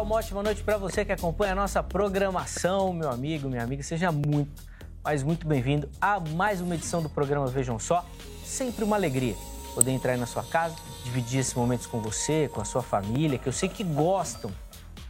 Olá, uma ótima noite para você que acompanha a nossa programação, meu amigo, minha amiga. Seja muito, mas muito bem-vindo a mais uma edição do programa Vejam Só. Sempre uma alegria poder entrar aí na sua casa, dividir esses momentos com você, com a sua família, que eu sei que gostam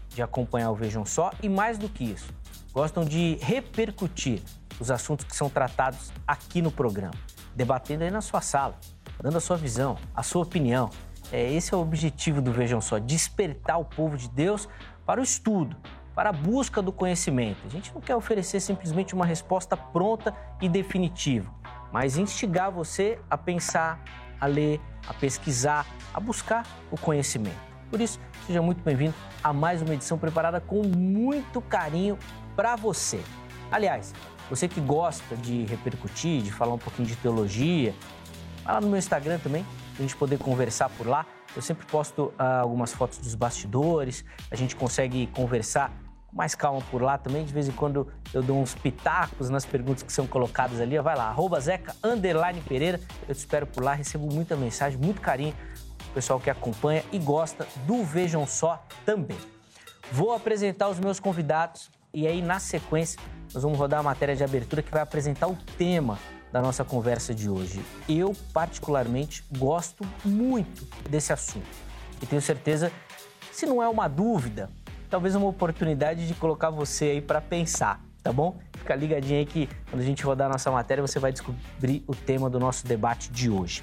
de acompanhar o Vejam Só e mais do que isso, gostam de repercutir os assuntos que são tratados aqui no programa, debatendo aí na sua sala, dando a sua visão, a sua opinião. É, esse é o objetivo do Vejam Só, despertar o povo de Deus para o estudo, para a busca do conhecimento. A gente não quer oferecer simplesmente uma resposta pronta e definitiva, mas instigar você a pensar, a ler, a pesquisar, a buscar o conhecimento. Por isso, seja muito bem-vindo a mais uma edição preparada com muito carinho para você. Aliás, você que gosta de repercutir, de falar um pouquinho de teologia, vai lá no meu Instagram também, a gente poder conversar por lá. Eu sempre posto ah, algumas fotos dos bastidores, a gente consegue conversar com mais calma por lá também. De vez em quando eu dou uns pitacos nas perguntas que são colocadas ali. Vai lá, arroba Zeca Pereira. Eu te espero por lá, recebo muita mensagem, muito carinho do pessoal que acompanha e gosta do Vejam Só também. Vou apresentar os meus convidados e aí, na sequência, nós vamos rodar a matéria de abertura que vai apresentar o tema da nossa conversa de hoje. Eu, particularmente, gosto muito desse assunto e tenho certeza, se não é uma dúvida, talvez uma oportunidade de colocar você aí para pensar, tá bom? Fica ligadinho aí que quando a gente rodar a nossa matéria, você vai descobrir o tema do nosso debate de hoje.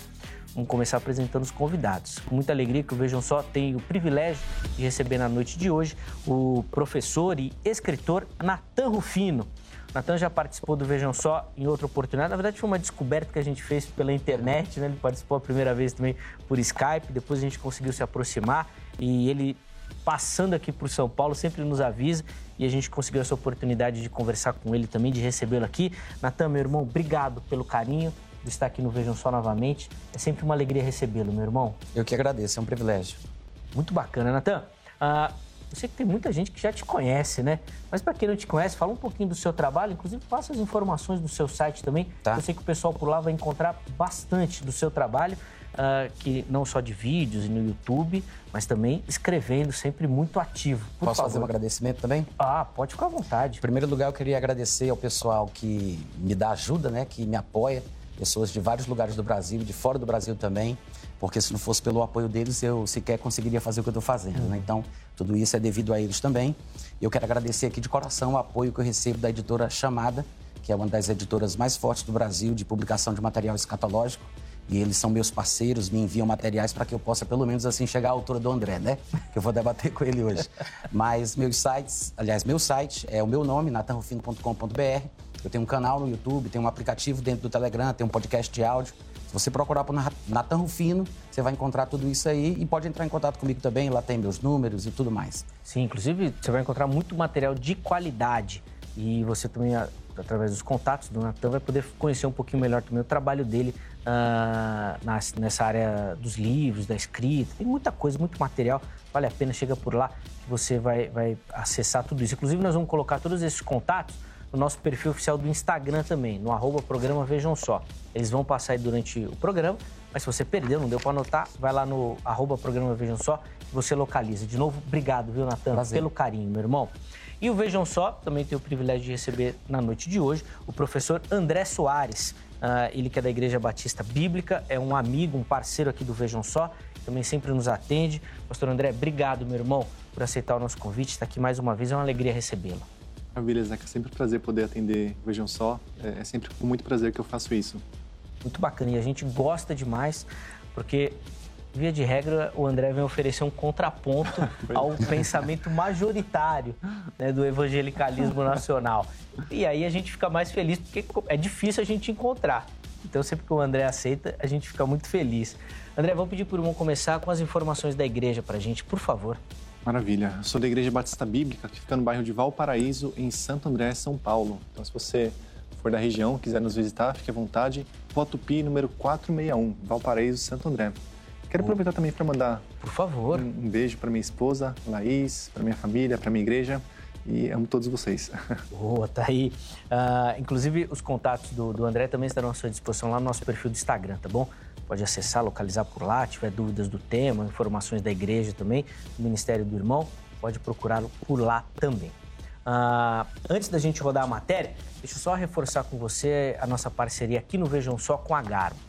Vamos começar apresentando os convidados. Com muita alegria que o Vejam Só tem o privilégio de receber na noite de hoje o professor e escritor Natan Rufino. Natan já participou do Vejam Só em outra oportunidade. Na verdade, foi uma descoberta que a gente fez pela internet, né? Ele participou a primeira vez também por Skype, depois a gente conseguiu se aproximar e ele passando aqui por São Paulo sempre nos avisa e a gente conseguiu essa oportunidade de conversar com ele também, de recebê-lo aqui. Natan, meu irmão, obrigado pelo carinho de estar aqui no Vejam Só novamente. É sempre uma alegria recebê-lo, meu irmão. Eu que agradeço, é um privilégio. Muito bacana, Natan. Uh, eu sei que tem muita gente que já te conhece, né? Mas para quem não te conhece, fala um pouquinho do seu trabalho, inclusive passa as informações do seu site também. Tá. Eu sei que o pessoal por lá vai encontrar bastante do seu trabalho, uh, que não só de vídeos e no YouTube, mas também escrevendo, sempre muito ativo. Por Posso favor. fazer um agradecimento também? Ah, pode ficar à vontade. Em primeiro lugar, eu queria agradecer ao pessoal que me dá ajuda, né? Que me apoia, pessoas de vários lugares do Brasil, de fora do Brasil também porque se não fosse pelo apoio deles, eu sequer conseguiria fazer o que eu estou fazendo. Né? Então, tudo isso é devido a eles também. Eu quero agradecer aqui de coração o apoio que eu recebo da editora Chamada, que é uma das editoras mais fortes do Brasil de publicação de material escatológico. E eles são meus parceiros, me enviam materiais para que eu possa, pelo menos assim, chegar à altura do André, né? Que eu vou debater com ele hoje. Mas meus sites, aliás, meu site é o meu nome, natanrufino.com.br. Eu tenho um canal no YouTube, tenho um aplicativo dentro do Telegram, tenho um podcast de áudio. Se você procurar por Natan Rufino, você vai encontrar tudo isso aí e pode entrar em contato comigo também, lá tem meus números e tudo mais. Sim, inclusive você vai encontrar muito material de qualidade e você também, através dos contatos do Natan, vai poder conhecer um pouquinho melhor também o trabalho dele uh, nessa área dos livros, da escrita. Tem muita coisa, muito material, vale a pena, chega por lá que você vai, vai acessar tudo isso. Inclusive nós vamos colocar todos esses contatos no nosso perfil oficial do Instagram também, no arroba programa Vejam Só. Eles vão passar aí durante o programa, mas se você perdeu, não deu para anotar, vai lá no arroba programa Vejam Só e você localiza. De novo, obrigado, viu, Natan, pelo carinho, meu irmão. E o Vejam Só, também tenho o privilégio de receber na noite de hoje o professor André Soares. Uh, ele que é da Igreja Batista Bíblica, é um amigo, um parceiro aqui do Vejam Só, também sempre nos atende. Pastor André, obrigado, meu irmão, por aceitar o nosso convite. Está aqui mais uma vez, é uma alegria recebê-lo. Maravilha, Zeca. É sempre um prazer poder atender Vejam Só. É, é sempre com muito prazer que eu faço isso. Muito bacana. E a gente gosta demais, porque via de regra, o André vem oferecer um contraponto ao pensamento majoritário né, do evangelicalismo nacional. E aí a gente fica mais feliz, porque é difícil a gente encontrar. Então, sempre que o André aceita, a gente fica muito feliz. André, vamos pedir por um começar com as informações da igreja para a gente, por favor. Maravilha. Eu sou da Igreja Batista Bíblica, que fica no bairro de Valparaíso, em Santo André, São Paulo. Então, se você for da região, quiser nos visitar, fique à vontade. Votupi, número 461, Valparaíso, Santo André. Quero aproveitar também para mandar Por favor. Um, um beijo para minha esposa, Laís, para minha família, para minha igreja e amo todos vocês. Boa, tá aí. Uh, inclusive, os contatos do, do André também estarão à sua disposição lá no nosso perfil do Instagram, tá bom? pode acessar, localizar por lá, tiver dúvidas do tema, informações da igreja também, do Ministério do Irmão, pode procurá-lo por lá também. Uh, antes da gente rodar a matéria, deixa eu só reforçar com você a nossa parceria aqui no Vejam Só com a Garbo.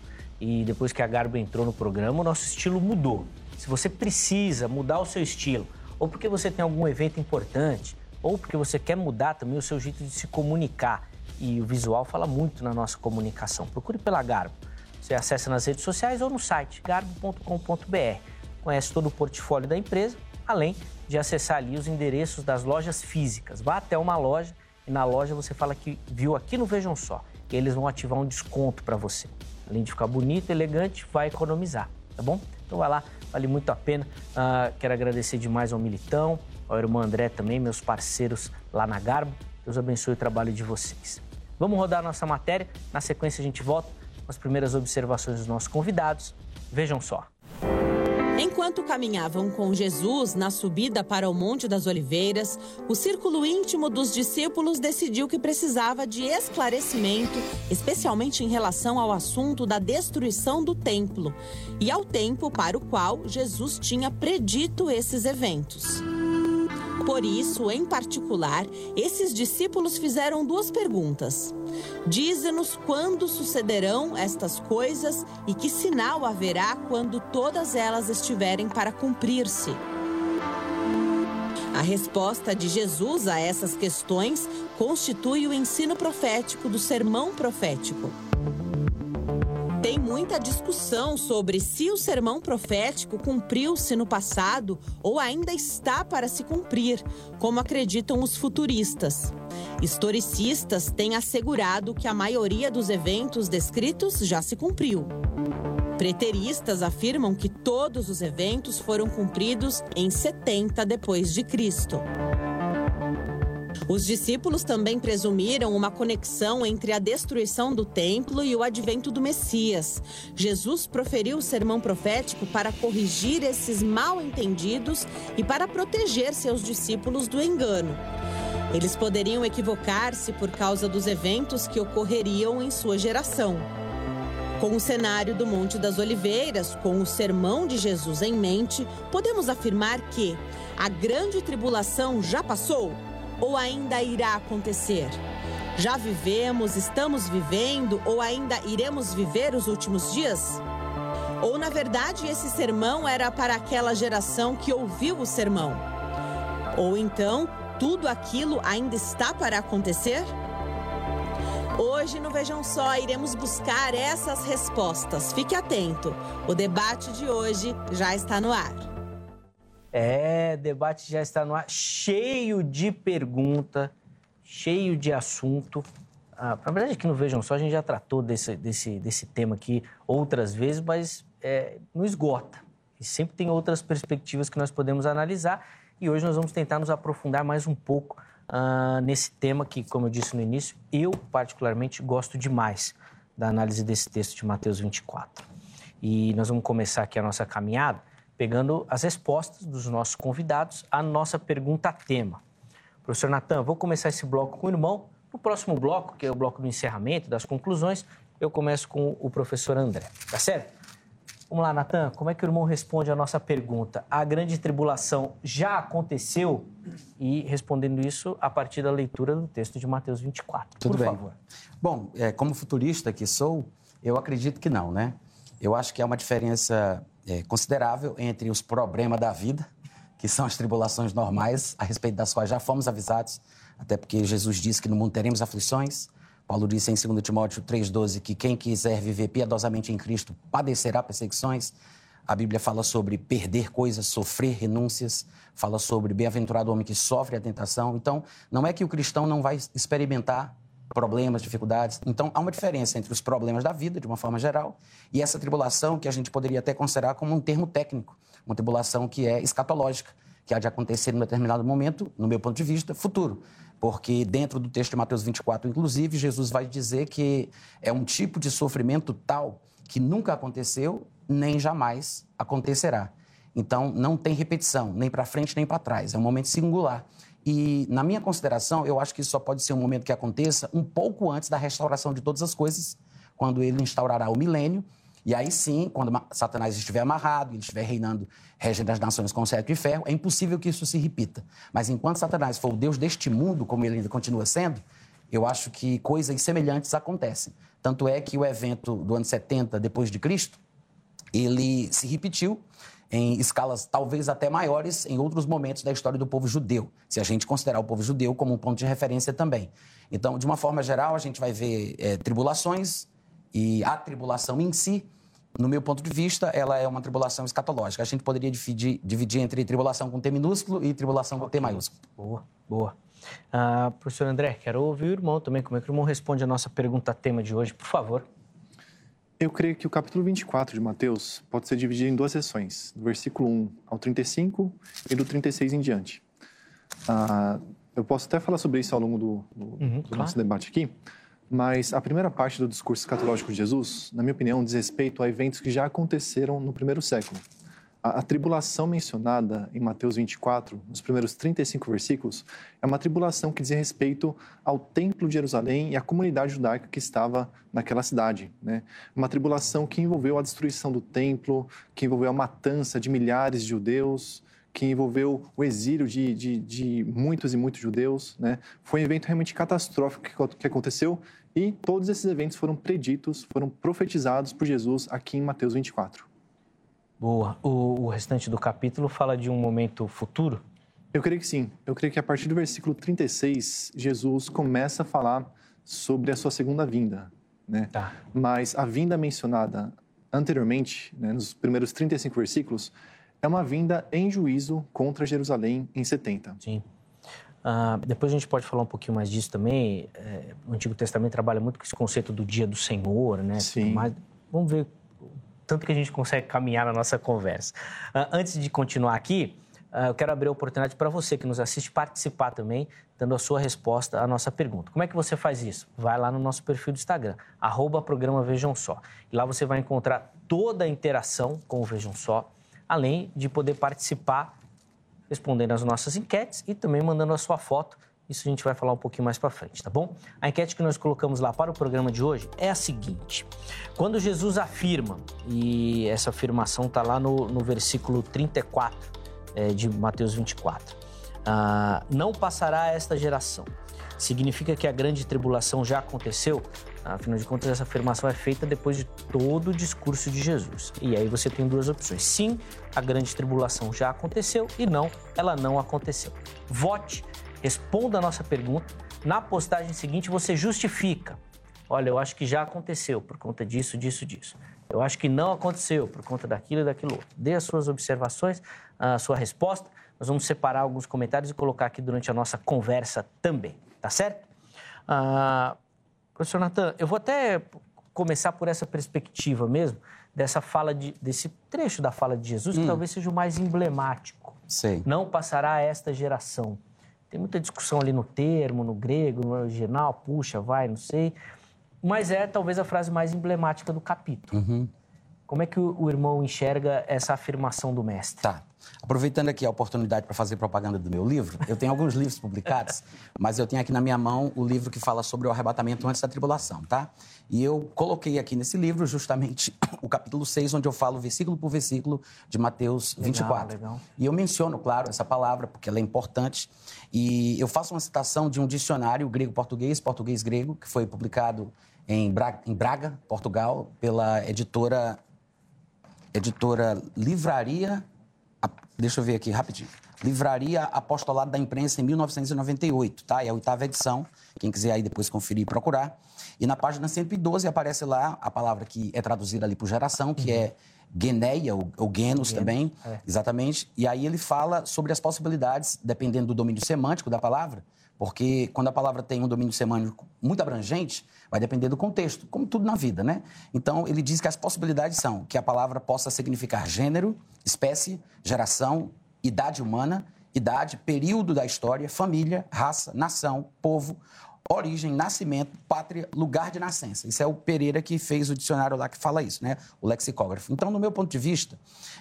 E depois que a Garbo entrou no programa, o nosso estilo mudou. Se você precisa mudar o seu estilo, ou porque você tem algum evento importante, ou porque você quer mudar também o seu jeito de se comunicar, e o visual fala muito na nossa comunicação, procure pela Garbo. Você acessa nas redes sociais ou no site garbo.com.br. Conhece todo o portfólio da empresa, além de acessar ali os endereços das lojas físicas. Vá até uma loja e na loja você fala que viu aqui no Vejam Só. E eles vão ativar um desconto para você. Além de ficar bonito, elegante, vai economizar, tá bom? Então vai lá, vale muito a pena. Uh, quero agradecer demais ao Militão, ao irmão André também, meus parceiros lá na Garbo. Deus abençoe o trabalho de vocês. Vamos rodar nossa matéria. Na sequência a gente volta com as primeiras observações dos nossos convidados. Vejam só. Enquanto caminhavam com Jesus na subida para o Monte das Oliveiras, o círculo íntimo dos discípulos decidiu que precisava de esclarecimento, especialmente em relação ao assunto da destruição do templo e ao tempo para o qual Jesus tinha predito esses eventos. Por isso, em particular, esses discípulos fizeram duas perguntas. Dize-nos quando sucederão estas coisas e que sinal haverá quando todas elas estiverem para cumprir-se. A resposta de Jesus a essas questões constitui o ensino profético do sermão profético. Tem muita discussão sobre se o sermão profético cumpriu-se no passado ou ainda está para se cumprir, como acreditam os futuristas. Historicistas têm assegurado que a maioria dos eventos descritos já se cumpriu. Preteristas afirmam que todos os eventos foram cumpridos em 70 depois de Cristo. Os discípulos também presumiram uma conexão entre a destruição do templo e o advento do Messias. Jesus proferiu o sermão profético para corrigir esses mal entendidos e para proteger seus discípulos do engano. Eles poderiam equivocar-se por causa dos eventos que ocorreriam em sua geração. Com o cenário do Monte das Oliveiras, com o sermão de Jesus em mente, podemos afirmar que a grande tribulação já passou? Ou ainda irá acontecer? Já vivemos, estamos vivendo ou ainda iremos viver os últimos dias? Ou na verdade esse sermão era para aquela geração que ouviu o sermão? Ou então tudo aquilo ainda está para acontecer? Hoje no Vejam Só iremos buscar essas respostas. Fique atento, o debate de hoje já está no ar. É, debate já está no ar, cheio de pergunta, cheio de assunto. Ah, na verdade, aqui no Vejam Só, a gente já tratou desse, desse, desse tema aqui outras vezes, mas é, não esgota. E sempre tem outras perspectivas que nós podemos analisar. E hoje nós vamos tentar nos aprofundar mais um pouco ah, nesse tema que, como eu disse no início, eu particularmente gosto demais da análise desse texto de Mateus 24. E nós vamos começar aqui a nossa caminhada pegando as respostas dos nossos convidados à nossa pergunta tema. Professor Natan, vou começar esse bloco com o irmão. No próximo bloco, que é o bloco do encerramento, das conclusões, eu começo com o professor André. Tá certo? Vamos lá, Natan, como é que o irmão responde a nossa pergunta? A grande tribulação já aconteceu? E respondendo isso a partir da leitura do texto de Mateus 24. Tudo por bem. favor. Bom, é, como futurista que sou, eu acredito que não, né? Eu acho que há uma diferença é, considerável entre os problemas da vida, que são as tribulações normais, a respeito das quais já fomos avisados, até porque Jesus disse que no mundo teremos aflições. Paulo disse em 2 Timóteo 3,12 que quem quiser viver piedosamente em Cristo padecerá perseguições. A Bíblia fala sobre perder coisas, sofrer renúncias, fala sobre bem-aventurado homem que sofre a tentação. Então, não é que o cristão não vai experimentar problemas, dificuldades. Então, há uma diferença entre os problemas da vida, de uma forma geral, e essa tribulação que a gente poderia até considerar como um termo técnico, uma tribulação que é escatológica, que há de acontecer em um determinado momento, no meu ponto de vista, futuro. Porque dentro do texto de Mateus 24, inclusive, Jesus vai dizer que é um tipo de sofrimento tal que nunca aconteceu, nem jamais acontecerá. Então, não tem repetição, nem para frente nem para trás. É um momento singular. E, na minha consideração, eu acho que isso só pode ser um momento que aconteça um pouco antes da restauração de todas as coisas, quando ele instaurará o milênio E aí sim, quando Satanás estiver amarrado, ele estiver reinando, regendo as nações com cetro de ferro, é impossível que isso se repita. Mas enquanto Satanás for o Deus deste mundo, como ele ainda continua sendo, eu acho que coisas semelhantes acontecem. Tanto é que o evento do ano 70 depois de Cristo, ele se repetiu em escalas talvez até maiores em outros momentos da história do povo judeu, se a gente considerar o povo judeu como um ponto de referência também. Então, de uma forma geral, a gente vai ver é, tribulações e a tribulação em si no meu ponto de vista, ela é uma tribulação escatológica. A gente poderia dividir, dividir entre tribulação com T minúsculo e tribulação com T maiúsculo. Boa, boa. Uh, professor André, quero ouvir o irmão também. Como é que o irmão responde a nossa pergunta tema de hoje, por favor? Eu creio que o capítulo 24 de Mateus pode ser dividido em duas sessões, do versículo 1 ao 35 e do 36 em diante. Uh, eu posso até falar sobre isso ao longo do, do, uhum, do claro. nosso debate aqui, mas a primeira parte do discurso escatológico de Jesus, na minha opinião, diz respeito a eventos que já aconteceram no primeiro século. A, a, tribulação mencionada em Mateus 24, nos primeiros 35 versículos, é uma tribulação que diz respeito ao Templo de Jerusalém e à comunidade judaica que estava naquela cidade. Né? Uma tribulação que envolveu a destruição do templo, que envolveu a matança de milhares de judeus, que envolveu o exílio de, de, de muitos e muitos judeus. Né? Foi um evento realmente catastrófico que, que aconteceu e todos esses eventos foram preditos, foram profetizados por Jesus aqui em Mateus 24. Boa. O, o, restante do capítulo fala de um momento futuro? Eu creio que sim. Eu creio que a partir do versículo 36, Jesus começa a falar sobre a sua segunda vinda. Né? Tá. Mas a vinda mencionada anteriormente, né, nos primeiros 35 versículos, é uma vinda em juízo contra Jerusalém em 70. Sim. Uh, depois a gente pode falar um pouquinho mais disso também. É, o Antigo Testamento trabalha muito com esse conceito do dia do Senhor, né? Sim. Mas vamos ver tanto que a gente consegue caminhar na nossa conversa. Uh, antes de continuar aqui, uh, eu quero abrir a oportunidade para você que nos assiste participar também, dando a sua resposta à nossa pergunta. Como é que você faz isso? Vai lá no nosso perfil do Instagram, arroba programa Vejam Só. E lá você vai encontrar toda a interação com o Vejam Só, além de poder participar respondendo as nossas enquetes e também mandando a sua foto isso a gente vai falar um pouquinho mais para frente, tá bom? A enquete que nós colocamos lá para o programa de hoje é a seguinte: quando Jesus afirma, e essa afirmação está lá no, no versículo 34 é, de Mateus 24, ah, não passará esta geração. Significa que a grande tribulação já aconteceu? Afinal de contas, essa afirmação é feita depois de todo o discurso de Jesus. E aí você tem duas opções. Sim, a grande tribulação já aconteceu e não, ela não aconteceu. Vote Responda a nossa pergunta. Na postagem seguinte, você justifica. Olha, eu acho que já aconteceu por conta disso, disso, disso. Eu acho que não aconteceu por conta daquilo e daquilo outro. Dê as suas observações, a sua resposta. Nós vamos separar alguns comentários e colocar aqui durante a nossa conversa também. Tá certo? Ah, professor Natan, eu vou até começar por essa perspectiva mesmo, dessa fala de, desse trecho da fala de Jesus, hum. que talvez seja o mais emblemático. Sei. Não passará esta geração. Tem muita discussão ali no termo, no grego, no original, puxa, vai, não sei. Mas é talvez a frase mais emblemática do capítulo. Uhum. Como é que o, o irmão enxerga essa afirmação do mestre? Tá. Aproveitando aqui a oportunidade para fazer propaganda do meu livro, eu tenho alguns livros publicados, mas eu tenho aqui na minha mão o livro que fala sobre o arrebatamento antes da tribulação, tá? E eu coloquei aqui nesse livro justamente o capítulo 6, onde eu falo versículo por versículo de Mateus 24. Legal, legal. E eu menciono, claro, essa palavra, porque ela é importante. E eu faço uma citação de um dicionário grego-português, português-grego, que foi publicado em Braga, em Braga, Portugal, pela editora, editora Livraria. Deixa eu ver aqui rapidinho. Livraria Apostolado da Imprensa em 1998, tá? É a oitava edição. Quem quiser aí depois conferir e procurar. E na página 112 aparece lá a palavra que é traduzida ali por geração, que uhum. é Geneia, ou, ou Genos também, é. exatamente. E aí ele fala sobre as possibilidades, dependendo do domínio semântico da palavra, porque quando a palavra tem um domínio semântico muito abrangente, vai depender do contexto, como tudo na vida, né? Então, ele diz que as possibilidades são que a palavra possa significar gênero, espécie, geração, idade humana, idade, período da história, família, raça, nação, povo, origem, nascimento, pátria, lugar de nascença. Isso é o Pereira que fez o dicionário lá que fala isso, né? O lexicógrafo. Então, no meu ponto de vista,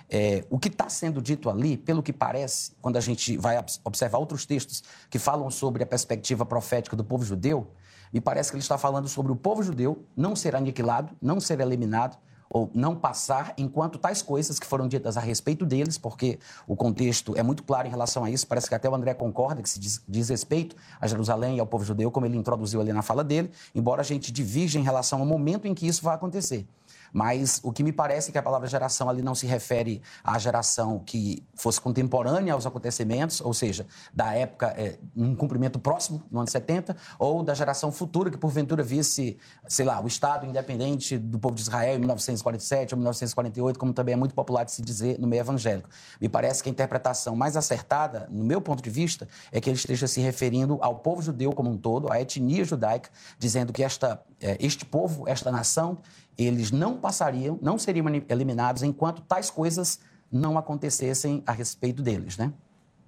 é, o que está sendo dito ali, pelo que parece, quando a gente vai observar outros textos que falam sobre a perspectiva profética do povo judeu, me parece que ele está falando sobre o povo judeu não ser aniquilado, não ser eliminado, ou não passar enquanto tais coisas que foram ditas a respeito deles, porque o contexto é muito claro em relação a isso, parece que até o André concorda que se diz, diz respeito a Jerusalém e ao povo judeu, como ele introduziu ali na fala dele, embora a gente divirja em relação ao momento em que isso vai acontecer. Mas o que me parece é que a palavra geração ali não se refere à geração que fosse contemporânea aos acontecimentos, ou seja, da época, é, um cumprimento próximo, no ano 70, ou da geração futura que porventura visse, sei lá, o Estado independente do povo de Israel em 1947 ou 1948, como também é muito popular de se dizer no meio evangélico. Me parece que a interpretação mais acertada, no meu ponto de vista, é que ele esteja se referindo ao povo judeu como um todo, à etnia judaica, dizendo que esta, é, este povo, esta nação, eles não passariam, não seriam eliminados enquanto tais coisas não acontecessem a respeito deles, né?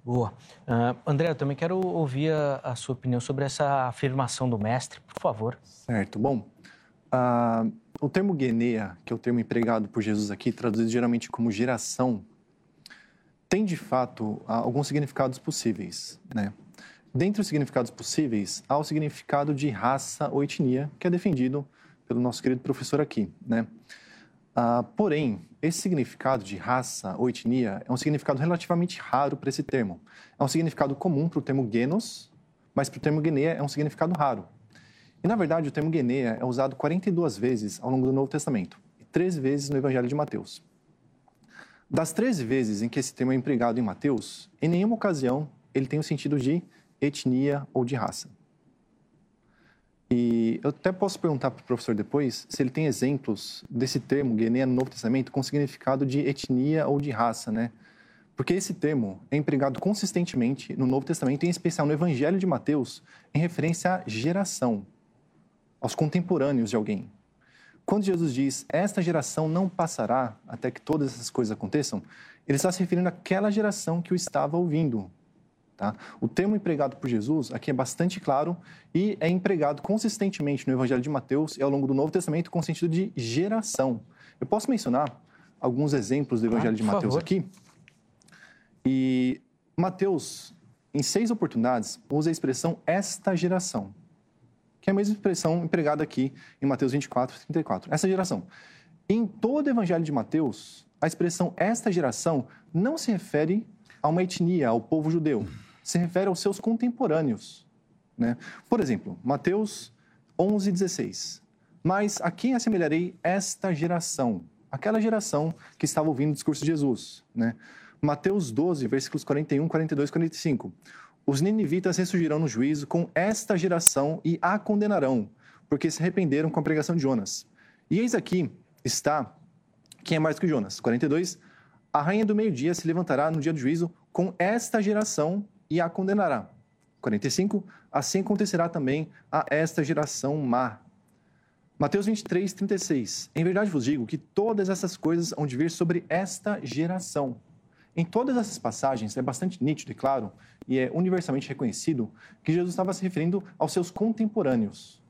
Boa. Uh, André, eu também quero ouvir a, a, sua opinião sobre essa afirmação do mestre, por favor. Certo. Bom, uh, o termo guenea, que é o termo empregado por Jesus aqui, traduzido geralmente como geração, tem de fato alguns significados possíveis, né? Dentre os significados possíveis, há o significado de raça ou etnia, que é defendido pelo nosso querido professor aqui, né? Ah, porém, esse significado de raça ou etnia é um significado relativamente raro para esse termo. É um significado comum para o termo genos, mas para o termo guenea é um significado raro. E, na verdade, o termo guenea é usado 42 vezes ao longo do Novo Testamento e 13 vezes no Evangelho de Mateus. Das 13 vezes em que esse termo é empregado em Mateus, em nenhuma ocasião ele tem o sentido de etnia ou de raça. E eu até posso perguntar para o professor depois se ele tem exemplos desse termo, guené, no Novo Testamento, com significado de etnia ou de raça, né? Porque esse termo é empregado consistentemente no Novo Testamento, em especial no Evangelho de Mateus, em referência à geração, aos contemporâneos de alguém. Quando Jesus diz, esta geração não passará até que todas essas coisas aconteçam, ele está se referindo àquela geração que o estava ouvindo, Tá? O termo empregado por Jesus aqui é bastante claro e é empregado consistentemente no Evangelho de Mateus e ao longo do Novo Testamento com sentido de geração. Eu posso mencionar alguns exemplos do Evangelho ah, de Mateus favor. aqui? E Mateus, em seis oportunidades, usa a expressão esta geração, que é a mesma expressão empregada aqui em Mateus 24, 34. Essa geração. Em todo o Evangelho de Mateus, a expressão esta geração não se refere a uma etnia, ao povo judeu se refere aos seus contemporâneos. Né? Por exemplo, Mateus 11, 16. Mas a quem assemelharei esta geração? Aquela geração que estava ouvindo o discurso de Jesus. Né? Mateus 12, versículos 41, 42 45. Os ninivitas ressurgirão no juízo com esta geração e a condenarão, porque se arrependeram com a pregação de Jonas. E eis aqui está quem é mais que Jonas. 42. A rainha do meio-dia se levantará no dia do juízo com esta geração e a condenará. 45. Assim acontecerá também a esta geração má. Mateus 23, 36. Em verdade vos digo que todas essas coisas hão de vir sobre esta geração. Em todas essas passagens é bastante nítido e claro, e é universalmente reconhecido, que Jesus estava se referindo aos seus contemporâneos.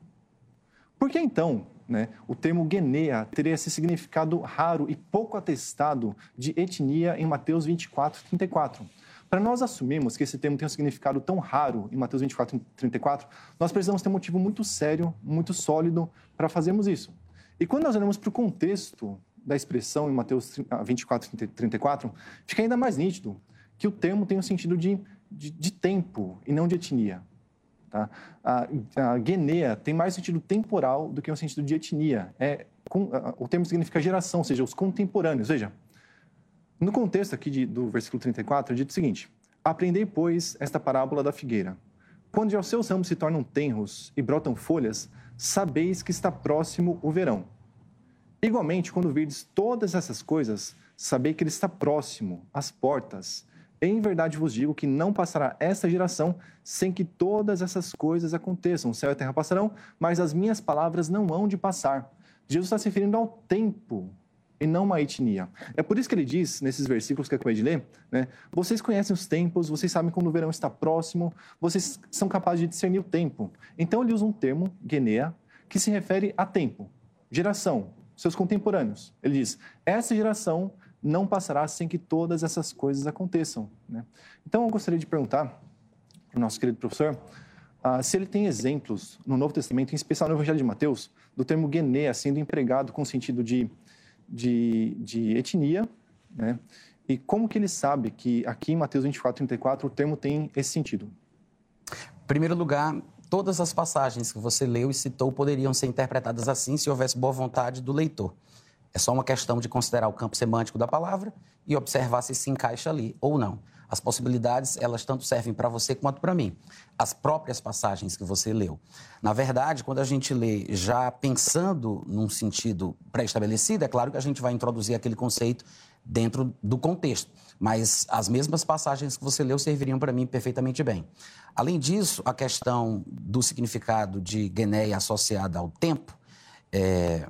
Por que então né, o termo guenea teria esse significado raro e pouco atestado de etnia em Mateus 24, 34? Para nós assumirmos que esse termo tem um significado tão raro em Mateus 24 e 34, nós precisamos ter um motivo muito sério, muito sólido para fazermos isso. E quando nós olhamos para o contexto da expressão em Mateus 24 e 34, fica ainda mais nítido que o termo tem o um sentido de, de, de, tempo e não de etnia. Tá? A, a guenea tem mais sentido temporal do que um sentido de etnia. É, com, a, o termo significa geração, ou seja, os contemporâneos. Veja, no contexto aqui de, do versículo 34, é dito o seguinte: Aprendei, pois, esta parábola da figueira. Quando os seus ramos se tornam tenros e brotam folhas, sabeis que está próximo o verão. Igualmente, quando virdes todas essas coisas, sabei que ele está próximo, às portas. Em verdade vos digo que não passará esta geração sem que todas essas coisas aconteçam. O céu e a terra passarão, mas as minhas palavras não hão de passar. Jesus está se referindo ao tempo e não uma etnia. É por isso que ele diz, nesses versículos que eu acabei de ler, né, vocês conhecem os tempos, vocês sabem quando o verão está próximo, vocês são capazes de discernir o tempo. Então ele usa um termo, genea, que se refere a tempo, geração, seus contemporâneos. Ele diz, essa geração não passará sem que todas essas coisas aconteçam. Né? Então eu gostaria de perguntar para o nosso querido professor uh, se ele tem exemplos no Novo Testamento, em especial no Evangelho de Mateus, do termo genea sendo empregado com o sentido de de, de etnia, né? E como que ele sabe que aqui em Mateus 24, 34 o termo tem esse sentido? Em primeiro lugar, todas as passagens que você leu e citou poderiam ser interpretadas assim se houvesse boa vontade do leitor. É só uma questão de considerar o campo semântico da palavra e observar se se encaixa ali ou não. As possibilidades, elas tanto servem para você quanto para mim. As próprias passagens que você leu. Na verdade, quando a gente lê já pensando num sentido pré-estabelecido, é claro que a gente vai introduzir aquele conceito dentro do contexto. Mas as mesmas passagens que você leu serviriam para mim perfeitamente bem. Além disso, a questão do significado de Guiné associada ao tempo, é,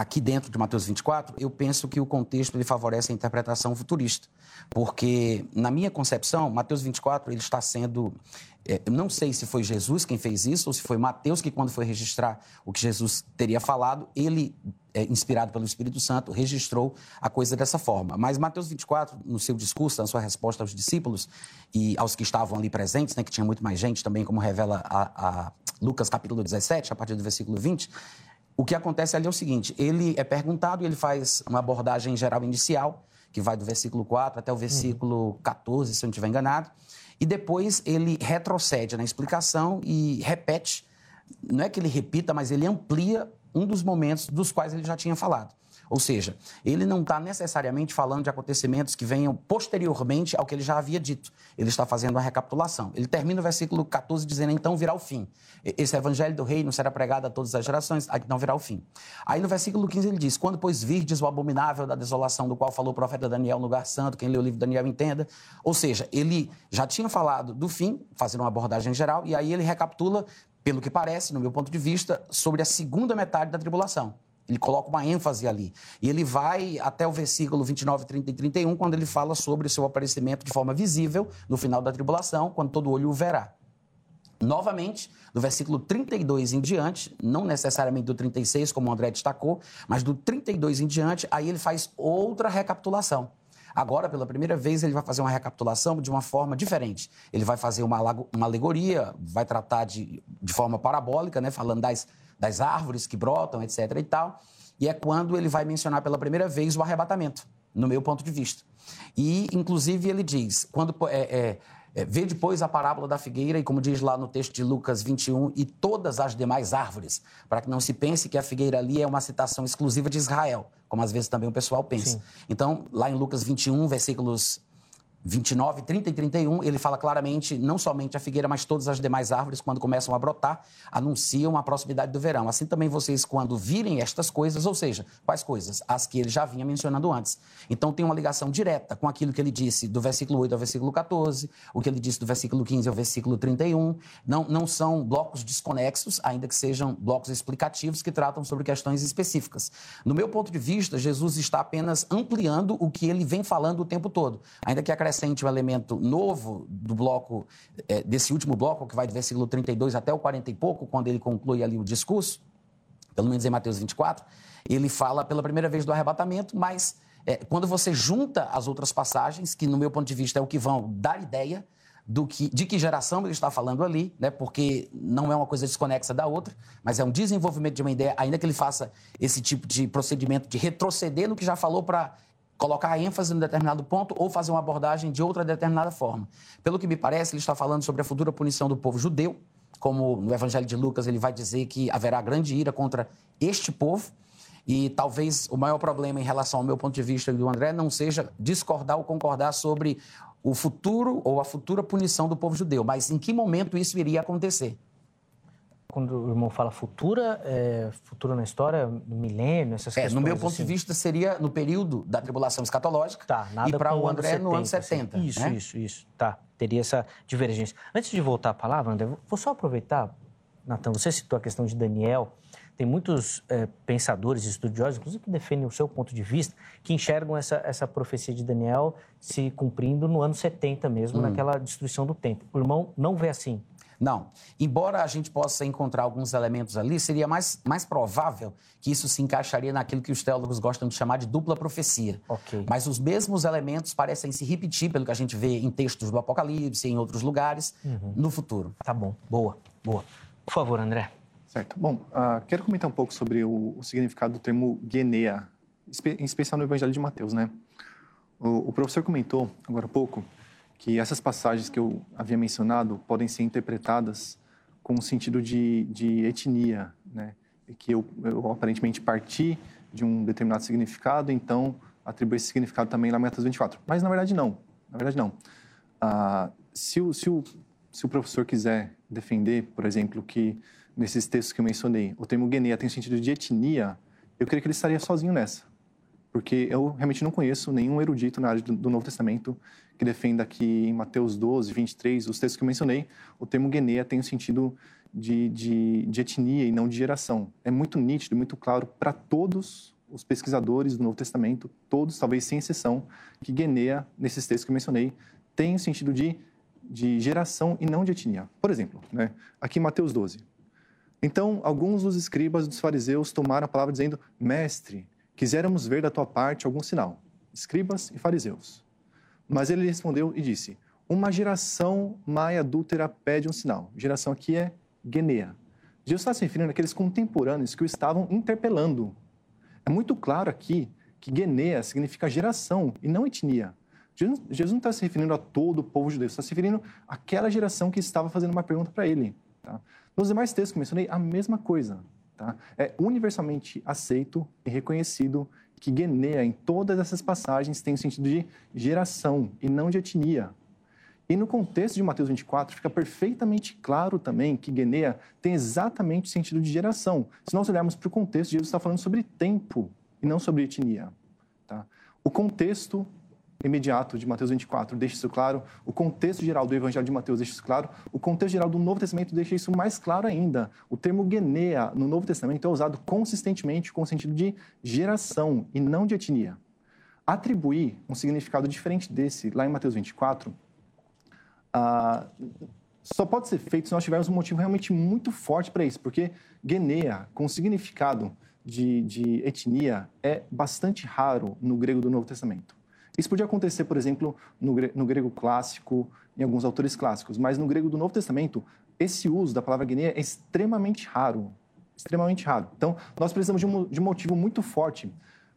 aqui dentro de Mateus 24, eu penso que o contexto ele favorece a interpretação futurista. Porque, na minha concepção, Mateus 24 ele está sendo. É, não sei se foi Jesus quem fez isso ou se foi Mateus que, quando foi registrar o que Jesus teria falado, ele, é, inspirado pelo Espírito Santo, registrou a coisa dessa forma. Mas Mateus 24, no seu discurso, na sua resposta aos discípulos e aos que estavam ali presentes, né, que tinha muito mais gente também, como revela a, a Lucas capítulo 17, a partir do versículo 20 o que acontece ali é o seguinte: ele é perguntado ele faz uma abordagem geral inicial, que vai do versículo 4 até o versículo 14, se eu não estiver enganado. E depois ele retrocede na explicação e repete. Não é que ele repita, mas ele amplia um dos momentos dos quais ele já tinha falado. Ou seja, ele não está necessariamente falando de acontecimentos que venham posteriormente ao que ele já havia dito. Ele está fazendo uma recapitulação. Ele termina o versículo 14 dizendo: então virá o fim. Esse evangelho do reino será pregado a todas as gerações, não virá o fim. Aí no versículo 15 ele diz: quando, pois, virdes o abominável da desolação do qual falou o profeta Daniel no lugar santo, quem lê o livro Daniel entenda. Ou seja, ele já tinha falado do fim, fazendo uma abordagem geral, e aí ele recapitula, pelo que parece, no meu ponto de vista, sobre a segunda metade da tribulação. Ele coloca uma ênfase ali. E ele vai até o versículo 29, 30 e 31, quando ele fala sobre o seu aparecimento de forma visível no final da tribulação, quando todo olho o verá. Novamente, do versículo 32 em diante, não necessariamente do 36, como o André destacou, mas do 32 em diante, aí ele faz outra recapitulação. Agora, pela primeira vez, ele vai fazer uma recapitulação de uma forma diferente. Ele vai fazer uma, uma alegoria, vai tratar de, de forma parabólica, né, falando das das árvores que brotam, etc. e tal. E é quando ele vai mencionar pela primeira vez o arrebatamento, no meu ponto de vista. E, inclusive, ele diz: quando é, é, é, vê depois a parábola da figueira, e como diz lá no texto de Lucas 21, e todas as demais árvores, para que não se pense que a figueira ali é uma citação exclusiva de Israel, como às vezes também o pessoal pensa. Sim. Então, lá em Lucas 21, versículos 29, 30 e 31, ele fala claramente, não somente a figueira, mas todas as demais árvores, quando começam a brotar, anunciam a proximidade do verão. Assim também vocês, quando virem estas coisas, ou seja, quais coisas? As que ele já vinha mencionando antes. Então tem uma ligação direta com aquilo que ele disse do versículo 8 ao versículo 14, o que ele disse do versículo 15 ao versículo 31. Não, não são blocos desconexos, ainda que sejam blocos explicativos que tratam sobre questões específicas. No meu ponto de vista, Jesus está apenas ampliando o que ele vem falando o tempo todo, ainda que a acrescente um elemento novo do bloco, é, desse último bloco, que vai do versículo 32 até o 40 e pouco, quando ele conclui ali o discurso, pelo menos em Mateus 24, ele fala pela primeira vez do arrebatamento, mas é, quando você junta as outras passagens, que no meu ponto de vista é o que vão dar ideia do que, de que geração ele está falando ali, né? porque não é uma coisa desconexa da outra, mas é um desenvolvimento de uma ideia, ainda que ele faça esse tipo de procedimento de retroceder no que já falou para colocar ênfase em determinado ponto ou fazer uma abordagem de outra determinada forma. Pelo que me parece, ele está falando sobre a futura punição do povo judeu, como no Evangelho de Lucas ele vai dizer que haverá grande ira contra este povo. E talvez o maior problema em relação ao meu ponto de vista e do André não seja discordar ou concordar sobre o futuro ou a futura punição do povo judeu, mas em que momento isso iria acontecer. Quando o irmão fala futura, é, futuro na história, milênio, essas é, questões. No meu ponto assim. de vista, seria no período da tribulação escatológica. Tá, nada e para o André 70, no ano 70. Assim. Isso, né? isso, isso. Tá, teria essa divergência. Antes de voltar à palavra, André, vou só aproveitar, Natan, você citou a questão de Daniel. Tem muitos é, pensadores e estudiosos, inclusive que defendem o seu ponto de vista, que enxergam essa, essa profecia de Daniel se cumprindo no ano 70 mesmo, hum. naquela destruição do templo. O irmão não vê assim. Não. Embora a gente possa encontrar alguns elementos ali, seria mais, mais provável que isso se encaixaria naquilo que os teólogos gostam de chamar de dupla profecia. Okay. Mas os mesmos elementos parecem se repetir, pelo que a gente vê em textos do Apocalipse, em outros lugares, uhum. no futuro. Tá bom. Boa, boa. Por favor, André. Certo. Bom, uh, quero comentar um pouco sobre o, o significado do termo guenea em especial no Evangelho de Mateus, né? O, o professor comentou agora há pouco que essas passagens que eu havia mencionado podem ser interpretadas com o sentido de, de etnia, né? que eu, eu, aparentemente parti de um determinado significado, então atribuo esse significado também em Mateus 24. Mas na verdade não, na verdade não. Ah, se, o, se, o, se o professor quiser defender, por exemplo, que nesses textos que eu mencionei, o termo guinea tem sentido de etnia, eu creio que ele estaria sozinho nessa. Porque eu realmente não conheço nenhum erudito na área do Novo Testamento que defenda que em Mateus 12, 23, os textos que eu mencionei, o termo guinea tem o sentido de, de, de etnia e não de geração. É muito nítido, muito claro para todos os pesquisadores do Novo Testamento, todos, talvez sem exceção, que guinea, nesses textos que eu mencionei, tem o sentido de, de geração e não de etnia. Por exemplo, né, aqui em Mateus 12. Então, alguns dos escribas dos fariseus tomaram a palavra dizendo: Mestre, quiséramos ver da tua parte algum sinal. Escribas e fariseus. Mas ele respondeu e disse: Uma geração má e adúltera pede um sinal. Geração aqui é Genea. Jesus está se referindo àqueles contemporâneos que o estavam interpelando. É muito claro aqui que Genea significa geração e não etnia. Jesus, não está se referindo a todo o povo judeu, está se referindo àquela geração que estava fazendo uma pergunta para ele. Tá? Nos demais textos que mencionei, a mesma coisa. Tá? É universalmente aceito e reconhecido que Genea, em todas essas passagens, tem o sentido de geração e não de etnia. E no contexto de Mateus 24, fica perfeitamente claro também que Genea tem exatamente o sentido de geração. Se nós olharmos para o contexto, Jesus está falando sobre tempo e não sobre etnia. Tá? O contexto imediato de Mateus 24 deixa isso claro, o contexto geral do Evangelho de Mateus deixa isso claro, o contexto geral do Novo Testamento deixa isso mais claro ainda. O termo genea no Novo Testamento é usado consistentemente com o sentido de geração e não de etnia. Atribuir um significado diferente desse lá em Mateus 24 ah, só pode ser feito se nós tivermos um motivo realmente muito forte para isso, porque genea, com significado de, de etnia, é bastante raro no grego do Novo Testamento. Isso podia acontecer, por exemplo, no, no grego clássico, em alguns autores clássicos, mas no grego do Novo Testamento, esse uso da palavra guineia é extremamente raro. Extremamente raro. Então, nós precisamos de um, de um motivo muito forte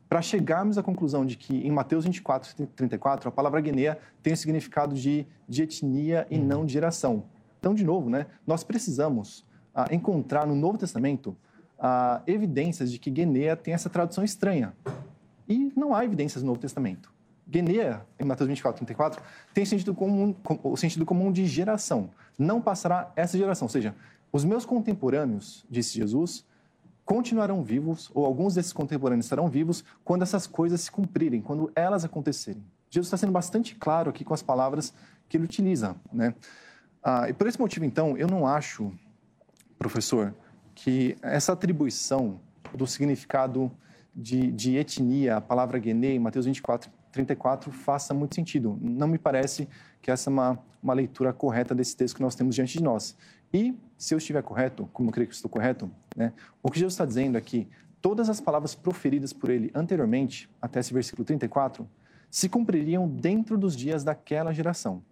para chegarmos à conclusão de que em Mateus 24, 34, a palavra guineia tem o significado de, de etnia e não de geração. Então, de novo, né, nós precisamos ah, encontrar no Novo Testamento ah, evidências de que Guinea tem essa tradução estranha. E não há evidências no Novo Testamento. Guinea, em Mateus 24, 34, tem sentido comum, o sentido comum de geração. Não passará essa geração. Ou seja, os meus contemporâneos, disse Jesus, continuarão vivos, ou alguns desses contemporâneos estarão vivos, quando essas coisas se cumprirem, quando elas acontecerem. Jesus está sendo bastante claro aqui com as palavras que ele utiliza. Né? Ah, e por esse motivo, então, eu não acho, professor, que essa atribuição do significado de, de etnia, a palavra guené, em Mateus 24, 34 faça muito sentido. Não me parece que essa é uma, uma leitura correta desse texto que nós temos diante de nós. E, se eu estiver correto, como eu creio que estou correto, né, o que Jesus está dizendo é que todas as palavras proferidas por ele anteriormente, até esse versículo 34, se cumpririam dentro dos dias daquela geração.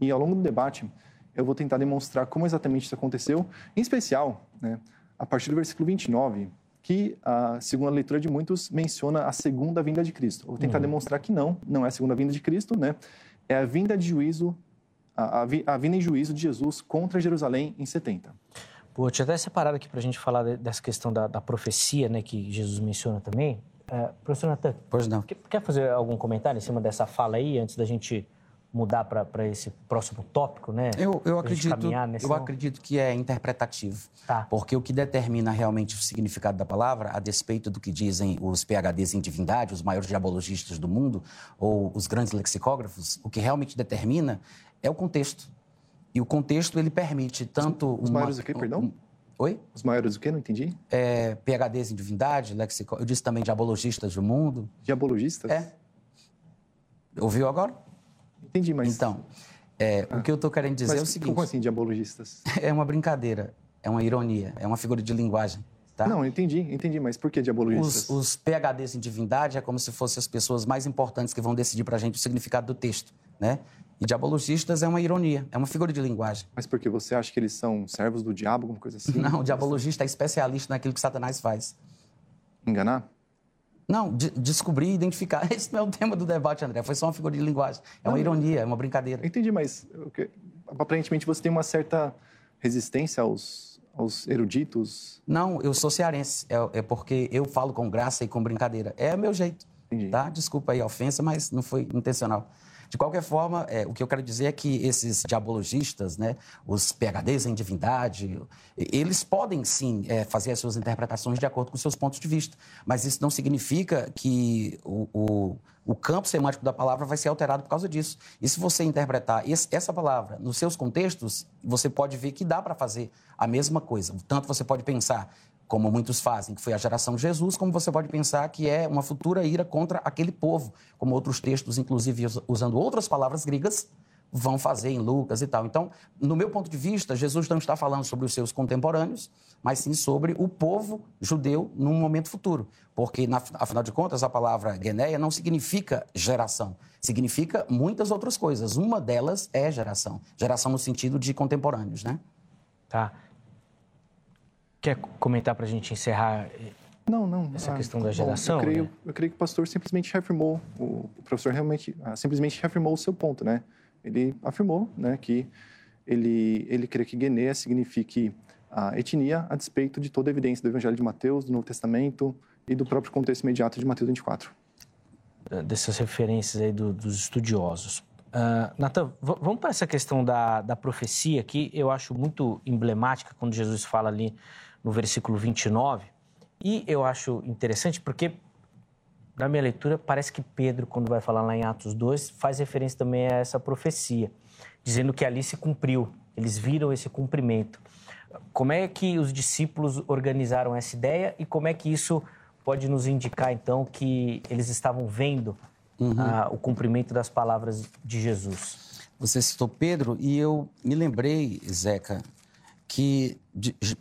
E ao longo do debate, eu vou tentar demonstrar como exatamente isso aconteceu, em especial, né, a partir do versículo 29, que, a, segundo a leitura de muitos, menciona a segunda vinda de Cristo. Vou tentar uhum. demonstrar que não, não é a segunda vinda de Cristo, né? É a vinda de juízo, a, a, vinda em juízo de Jesus contra Jerusalém em 70. Pô, eu tinha até separado aqui para a gente falar dessa questão da, da, profecia, né, que Jesus menciona também. É, professor Natan, pois não. Quer, quer fazer algum comentário em cima dessa fala aí, antes da gente mudar para esse próximo tópico, né? Eu, eu acredito, nesse... eu acredito que é interpretativo. Tá. Porque o que determina realmente o significado da palavra, a despeito do que dizem os PhDs em divindade, os maiores diabologistas do mundo, ou os grandes lexicógrafos, o que realmente determina é o contexto. E o contexto, ele permite tanto... Os, os maiores o quê, perdão? Um, Oi? Os maiores o quê? Não entendi. É, PhDs em divindade, lexicó... eu disse também diabologistas do mundo. Diabologistas? É. Ouviu agora? Entendi, mas. Então, é, ah. o que eu estou querendo dizer mas, é o seguinte. Como assim, diabologistas? É uma brincadeira, é uma ironia, é uma figura de linguagem. Tá? Não, entendi, entendi, mas por que diabologistas? Os, os PHDs em divindade é como se fossem as pessoas mais importantes que vão decidir para a gente o significado do texto, né? E diabologistas é uma ironia, é uma figura de linguagem. Mas porque você acha que eles são servos do diabo, alguma coisa assim? Não, o diabologista é especialista naquilo que Satanás faz. Enganar? Não, de, descobrir e identificar. Esse não é o tema do debate, André. Foi só uma figura de linguagem. É uma ironia, é uma brincadeira. Entendi, mas aparentemente você tem uma certa resistência aos, aos eruditos? Não, eu sou cearense. É, é, porque eu falo com graça e com brincadeira. É o meu jeito. Entendi. Tá? Desculpa aí a ofensa, mas não foi intencional. De qualquer forma, é, o que eu quero dizer é que esses diabologistas, né, os PHDs em divindade, eles podem sim é, fazer as suas interpretações de acordo com os seus pontos de vista, mas isso não significa que o, o, o campo semântico da palavra vai ser alterado por causa disso. E se você interpretar esse, essa palavra nos seus contextos, você pode ver que dá para fazer a mesma coisa. Tanto você pode pensar como muitos fazem, que foi a geração de Jesus, como você pode pensar que é uma futura ira contra aquele povo, como outros textos, inclusive usando outras palavras gregas, vão fazer em Lucas e tal. Então, no meu ponto de vista, Jesus não está falando sobre os seus contemporâneos, mas sim sobre o povo judeu num momento futuro. Porque, na, afinal de contas, a palavra geneia não significa geração, significa muitas outras coisas. Uma delas é geração. Geração no sentido de contemporâneos, né? Tá. Quer comentar para a gente encerrar não, não. Essa ah, questão da geração? Bom, eu, creio, né? eu creio que o pastor simplesmente reafirmou, o, o professor realmente ah, simplesmente reafirmou o seu ponto, né? Ele afirmou né, que ele, ele crê que Guiné signifique a etnia a despeito de toda a evidência do Evangelho de Mateus, do Novo Testamento e do próprio contexto imediato de Mateus 24. Dessas referências aí do, dos estudiosos. Uh, Natan, vamos para essa questão da, da profecia que eu acho muito emblemática quando Jesus fala ali no versículo 29. E eu acho interessante porque, na minha leitura, parece que Pedro, quando vai falar lá em Atos 2, faz referência também a essa profecia, dizendo que ali se cumpriu, eles viram esse cumprimento. Como é que os discípulos organizaram essa ideia e como é que isso pode nos indicar, então, que eles estavam vendo uhum. uh, o cumprimento das palavras de Jesus? Você citou Pedro e eu me lembrei, Zeca, que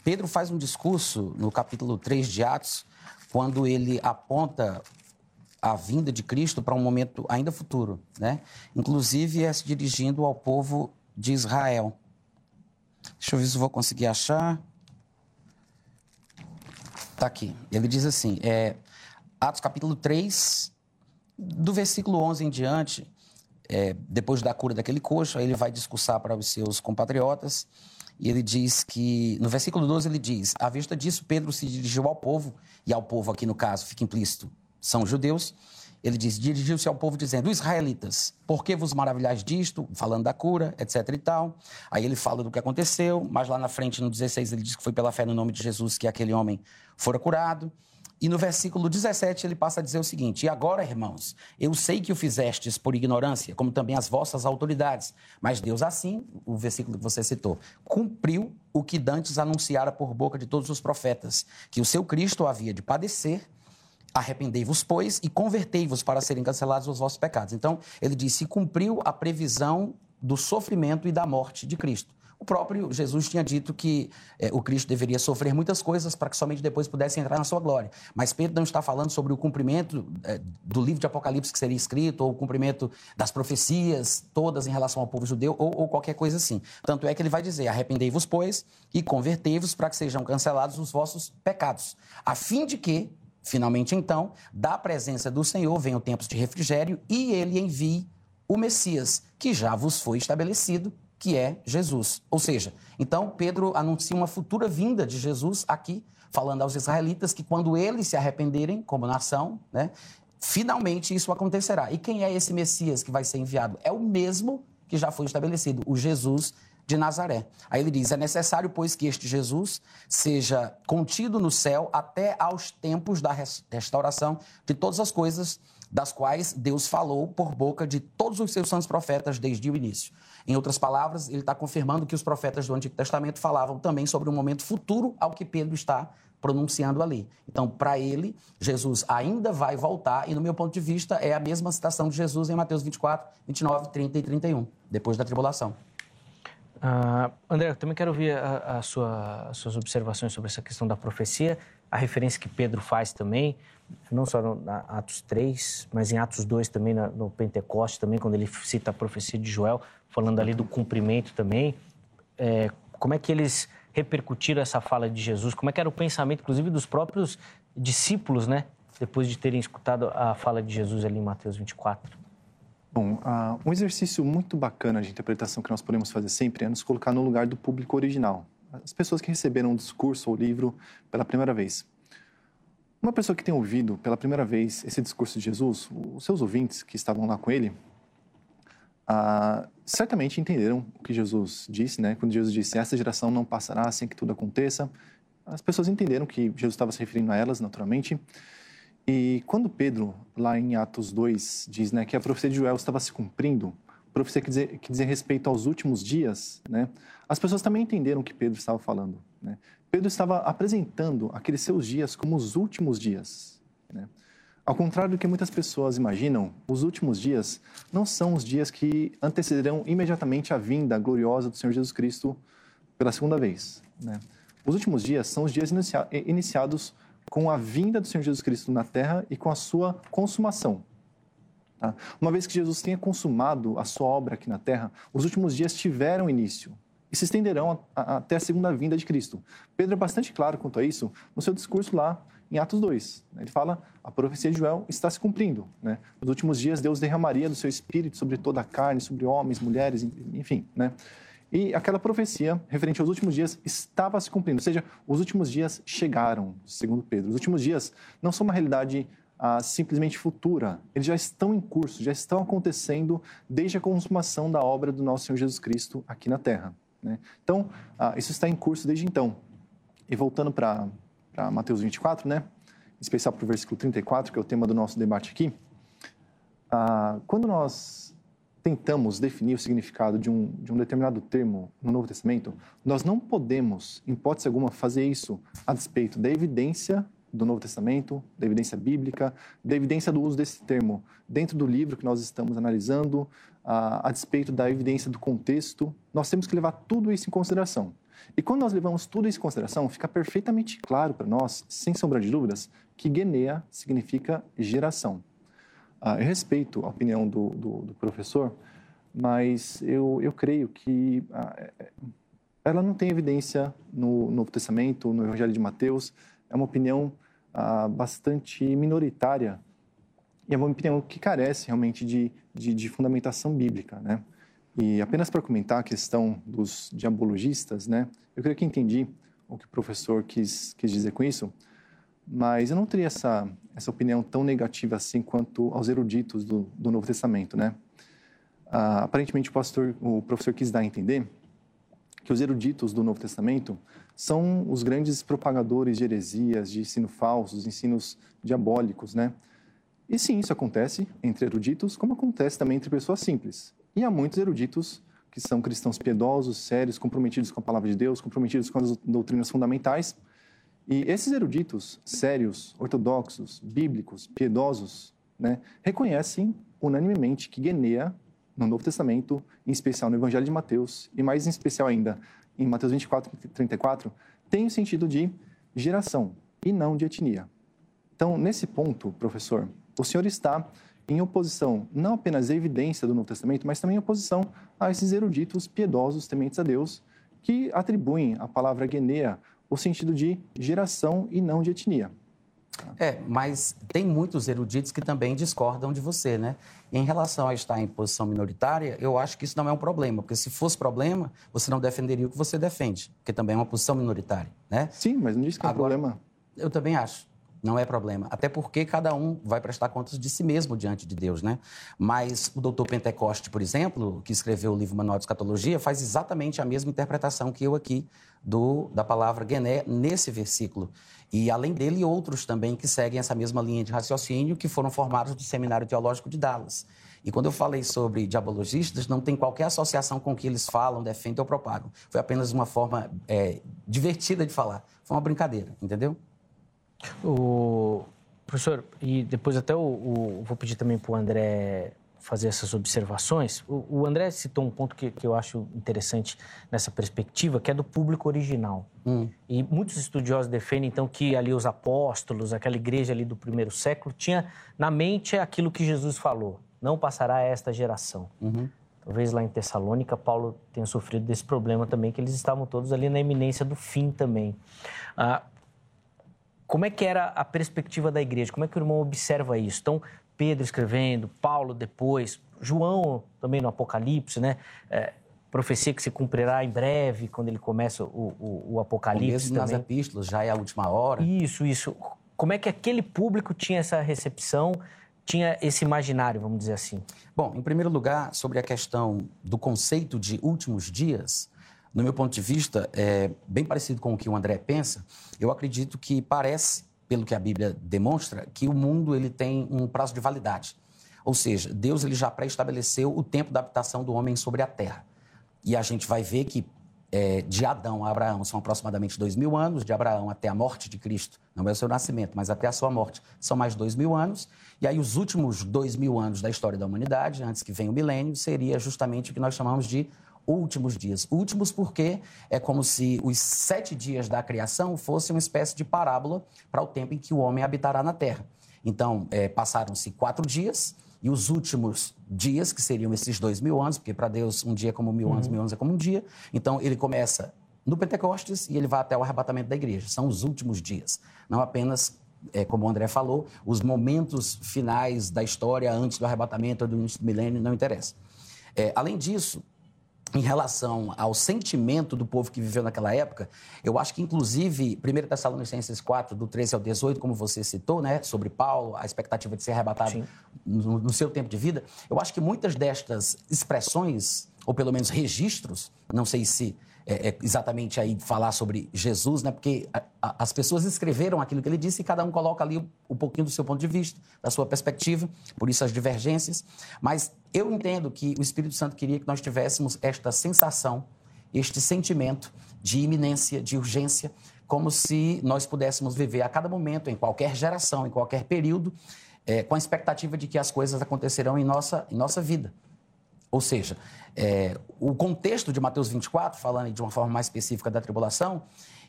Pedro faz um discurso no capítulo 3 de Atos, quando ele aponta a vinda de Cristo para um momento ainda futuro, né? Inclusive é se dirigindo ao povo de Israel. Deixa eu ver se eu vou conseguir achar. Tá aqui. Ele diz assim, é, Atos capítulo 3, do versículo 11 em diante, é, depois da cura daquele coxo, aí ele vai discursar para os seus compatriotas e ele diz que, no versículo 12, ele diz: À vista disso, Pedro se dirigiu ao povo, e ao povo aqui no caso fica implícito, são judeus. Ele diz: Dirigiu-se ao povo dizendo: Israelitas, por que vos maravilhais disto? Falando da cura, etc e tal. Aí ele fala do que aconteceu, mas lá na frente, no 16, ele diz que foi pela fé no nome de Jesus que aquele homem fora curado. E no versículo 17 ele passa a dizer o seguinte: E agora, irmãos, eu sei que o fizestes por ignorância, como também as vossas autoridades, mas Deus assim, o versículo que você citou, cumpriu o que dantes anunciara por boca de todos os profetas, que o seu Cristo havia de padecer Arrependei-vos, pois, e convertei-vos para serem cancelados os vossos pecados. Então, ele disse: cumpriu a previsão do sofrimento e da morte de Cristo. O próprio Jesus tinha dito que é, o Cristo deveria sofrer muitas coisas para que somente depois pudesse entrar na sua glória. Mas Pedro não está falando sobre o cumprimento é, do livro de Apocalipse que seria escrito, ou o cumprimento das profecias todas em relação ao povo judeu, ou, ou qualquer coisa assim. Tanto é que ele vai dizer: arrependei-vos, pois, e convertei-vos para que sejam cancelados os vossos pecados, a fim de que, finalmente então, da presença do Senhor venham tempos de refrigério e ele envie o Messias, que já vos foi estabelecido que é Jesus. Ou seja, então Pedro anuncia uma futura vinda de Jesus aqui, falando aos israelitas que quando eles se arrependerem como nação, né, finalmente isso acontecerá. E quem é esse Messias que vai ser enviado? É o mesmo que já foi estabelecido, o Jesus de Nazaré. Aí ele diz: é necessário, pois, que este Jesus seja contido no céu até aos tempos da restauração de todas as coisas das quais Deus falou por boca de todos os seus santos profetas desde o início. Em outras palavras, ele está confirmando que os profetas do Antigo Testamento falavam também sobre um momento futuro ao que Pedro está pronunciando ali. Então, para ele, Jesus ainda vai voltar, e no meu ponto de vista, é a mesma citação de Jesus em Mateus 24, 29, 30 e 31, depois da tribulação. Uh, André, eu também quero ouvir a, a sua, as suas observações sobre essa questão da profecia, a referência que Pedro faz também, não só no na Atos 3, mas em Atos 2 também, na, no Pentecoste também, quando ele cita a profecia de Joel, falando ali do cumprimento também. É, como é que eles repercutiram essa fala de Jesus? Como é que era o pensamento, inclusive, dos próprios discípulos, né? depois de terem escutado a fala de Jesus ali em Mateus 24? Bom, uh, um exercício muito bacana de interpretação que nós podemos fazer sempre é nos colocar no lugar do público original, as pessoas que receberam um discurso ou livro pela primeira vez. Uma pessoa que tem ouvido pela primeira vez esse discurso de Jesus, os seus ouvintes que estavam lá com ele, uh, certamente entenderam o que Jesus disse, né? Quando Jesus disse: "Essa geração não passará sem que tudo aconteça", as pessoas entenderam que Jesus estava se referindo a elas, naturalmente. E quando Pedro, lá em Atos 2, diz né, que a profecia de Joel estava se cumprindo, profecia que dizia, que respeito aos últimos dias, né, as pessoas também entenderam o que Pedro estava falando. Né? Pedro estava apresentando aqueles seus dias como os últimos dias. Né? Ao contrário do que muitas pessoas imaginam, os últimos dias não são os dias que antecederão imediatamente a vinda gloriosa do Senhor Jesus Cristo pela segunda vez. Né? Os últimos dias são os dias inicia iniciados com a vinda do Senhor Jesus Cristo na terra e com a sua consumação. Tá? Uma vez que Jesus tenha consumado a sua obra aqui na terra, os últimos dias tiveram início e se estenderão a, a, até a segunda vinda de Cristo. Pedro é bastante claro quanto a isso no seu discurso lá em Atos 2. Ele fala: a profecia de Joel está se cumprindo. Né? Nos últimos dias, Deus derramaria do seu espírito sobre toda a carne, sobre homens, mulheres, enfim. Né? E aquela profecia referente aos últimos dias estava se cumprindo, ou seja, os últimos dias chegaram, segundo Pedro. Os últimos dias não são uma realidade ah, simplesmente futura, eles já estão em curso, já estão acontecendo desde a consumação da obra do nosso Senhor Jesus Cristo aqui na Terra. Né? Então, ah, isso está em curso desde então. E voltando para Mateus 24, né? em especial para o versículo 34, que é o tema do nosso debate aqui, ah, quando nós tentamos definir o significado de um, de um determinado termo no Novo Testamento, nós não podemos, em hipótese alguma, fazer isso a despeito da evidência do Novo Testamento, da evidência bíblica, da evidência do uso desse termo dentro do livro que nós estamos analisando, a, a despeito da evidência do contexto. Nós temos que levar tudo isso em consideração. E quando nós levamos tudo isso em consideração, fica perfeitamente claro para nós, sem sombra de dúvidas, que Genea significa geração. Ah, eu respeito a opinião do, do, do, professor, mas eu, eu creio que ah, é, ela não tem evidência no Novo Testamento, no Evangelho de Mateus. É uma opinião ah, bastante minoritária e é uma opinião que carece realmente de, de, de fundamentação bíblica, né? E apenas para comentar a questão dos diabologistas, né? Eu creio que entendi o que o professor quis, quis dizer com isso. Mas eu não teria essa, essa opinião tão negativa assim quanto aos eruditos do, do Novo Testamento, né? Ah, aparentemente o pastor, o professor quis dar a entender que os eruditos do Novo Testamento são os grandes propagadores de heresias, de ensino falsos, ensinos diabólicos, né? E sim, isso acontece entre eruditos, como acontece também entre pessoas simples. E há muitos eruditos que são cristãos piedosos, sérios, comprometidos com a palavra de Deus, comprometidos com as doutrinas fundamentais, e esses eruditos sérios, ortodoxos, bíblicos, piedosos, né, reconhecem unanimemente que Genea, no Novo Testamento, em especial no Evangelho de Mateus, e mais em especial ainda em Mateus 24 e 34, tem o sentido de geração e não de etnia. Então, nesse ponto, professor, o senhor está em oposição não apenas à evidência do Novo Testamento, mas também em oposição a esses eruditos piedosos, tementes a Deus, que atribuem a palavra Genea o sentido de geração e não de etnia. É, mas tem muitos eruditos que também discordam de você, né? Em relação a estar em posição minoritária, eu acho que isso não é um problema, porque se fosse problema, você não defenderia o que você defende, porque também é uma posição minoritária, né? Sim, mas não diz que é um problema. Eu também acho. Não é problema. Até porque cada um vai prestar contas de si mesmo diante de Deus, né? Mas o doutor Pentecoste, por exemplo, que escreveu o livro Manual de Escatologia, faz exatamente a mesma interpretação que eu aqui do, da palavra Gené nesse versículo. E além dele, outros também que seguem essa mesma linha de raciocínio que foram formados do Seminário Teológico de Dallas. E quando eu falei sobre diabologistas, não tem qualquer associação com o que eles falam, defendem ou propagam. Foi apenas uma forma é, divertida de falar. Foi uma brincadeira, entendeu? O professor, e depois até o, o vou pedir também para o André fazer essas observações. O, o André citou um ponto que, que, eu acho interessante nessa perspectiva, que é do público original. Hum. E muitos estudiosos defendem, então, que ali os apóstolos, aquela igreja ali do primeiro século, tinha na mente aquilo que Jesus falou: não passará esta geração. Uhum. Talvez lá em Tessalônica, Paulo tenha sofrido desse problema também, que eles estavam todos ali na iminência do fim também. Ah, como é que era a perspectiva da igreja? Como é que o irmão observa isso? Então, Pedro escrevendo, Paulo depois, João também no Apocalipse, né? É, profecia que se cumprirá em breve, quando ele começa o, o, o Apocalipse. Mesmo também. nas epístolas, já é a última hora. Isso, isso. Como é que aquele público tinha essa recepção, tinha esse imaginário, vamos dizer assim? Bom, em primeiro lugar, sobre a questão do conceito de últimos dias, no meu ponto de vista, é bem parecido com o que o André pensa. Eu acredito que parece, pelo que a Bíblia demonstra, que o mundo ele tem um prazo de validade. Ou seja, Deus ele já pré-estabeleceu o tempo da habitação do homem sobre a terra. E a gente vai ver que é, de Adão a Abraão são aproximadamente dois mil anos, de Abraão até a morte de Cristo, não é o seu nascimento, mas até a sua morte, são mais dois mil anos. E aí os últimos dois mil anos da história da humanidade, antes que venha o milênio, seria justamente o que nós chamamos de últimos dias. Últimos porque é como se os sete dias da criação fossem uma espécie de parábola para o tempo em que o homem habitará na Terra. Então, é, passaram-se quatro dias, e os últimos dias, que seriam esses dois mil anos, porque para Deus um dia é como mil anos, uhum. mil anos é como um dia. Então ele começa no Pentecostes e ele vai até o arrebatamento da igreja. São os últimos dias. Não apenas, é, como o André falou, os momentos finais da história antes do arrebatamento ou do início do milênio, não interessa. É, além disso, em relação ao sentimento do povo que viveu naquela época, eu acho que, inclusive, 1 Tessalonicenses 4, do 13 ao 18, como você citou, né, sobre Paulo, a expectativa de ser arrebatado no, no, seu tempo de vida, eu acho que muitas destas expressões, ou pelo menos registros, não sei se é, é exatamente aí falar sobre Jesus, né? Porque a, a, as pessoas escreveram aquilo que ele disse e cada um coloca ali um, pouquinho do seu ponto de vista, da sua perspectiva, por isso as divergências. Mas eu entendo que o Espírito Santo queria que nós tivéssemos esta sensação, este sentimento de iminência, de urgência, como se nós pudéssemos viver a cada momento, em qualquer geração, em qualquer período, é, com a expectativa de que as coisas acontecerão em nossa, em nossa vida. Ou seja, é, o contexto de Mateus 24, falando de uma forma mais específica da tribulação,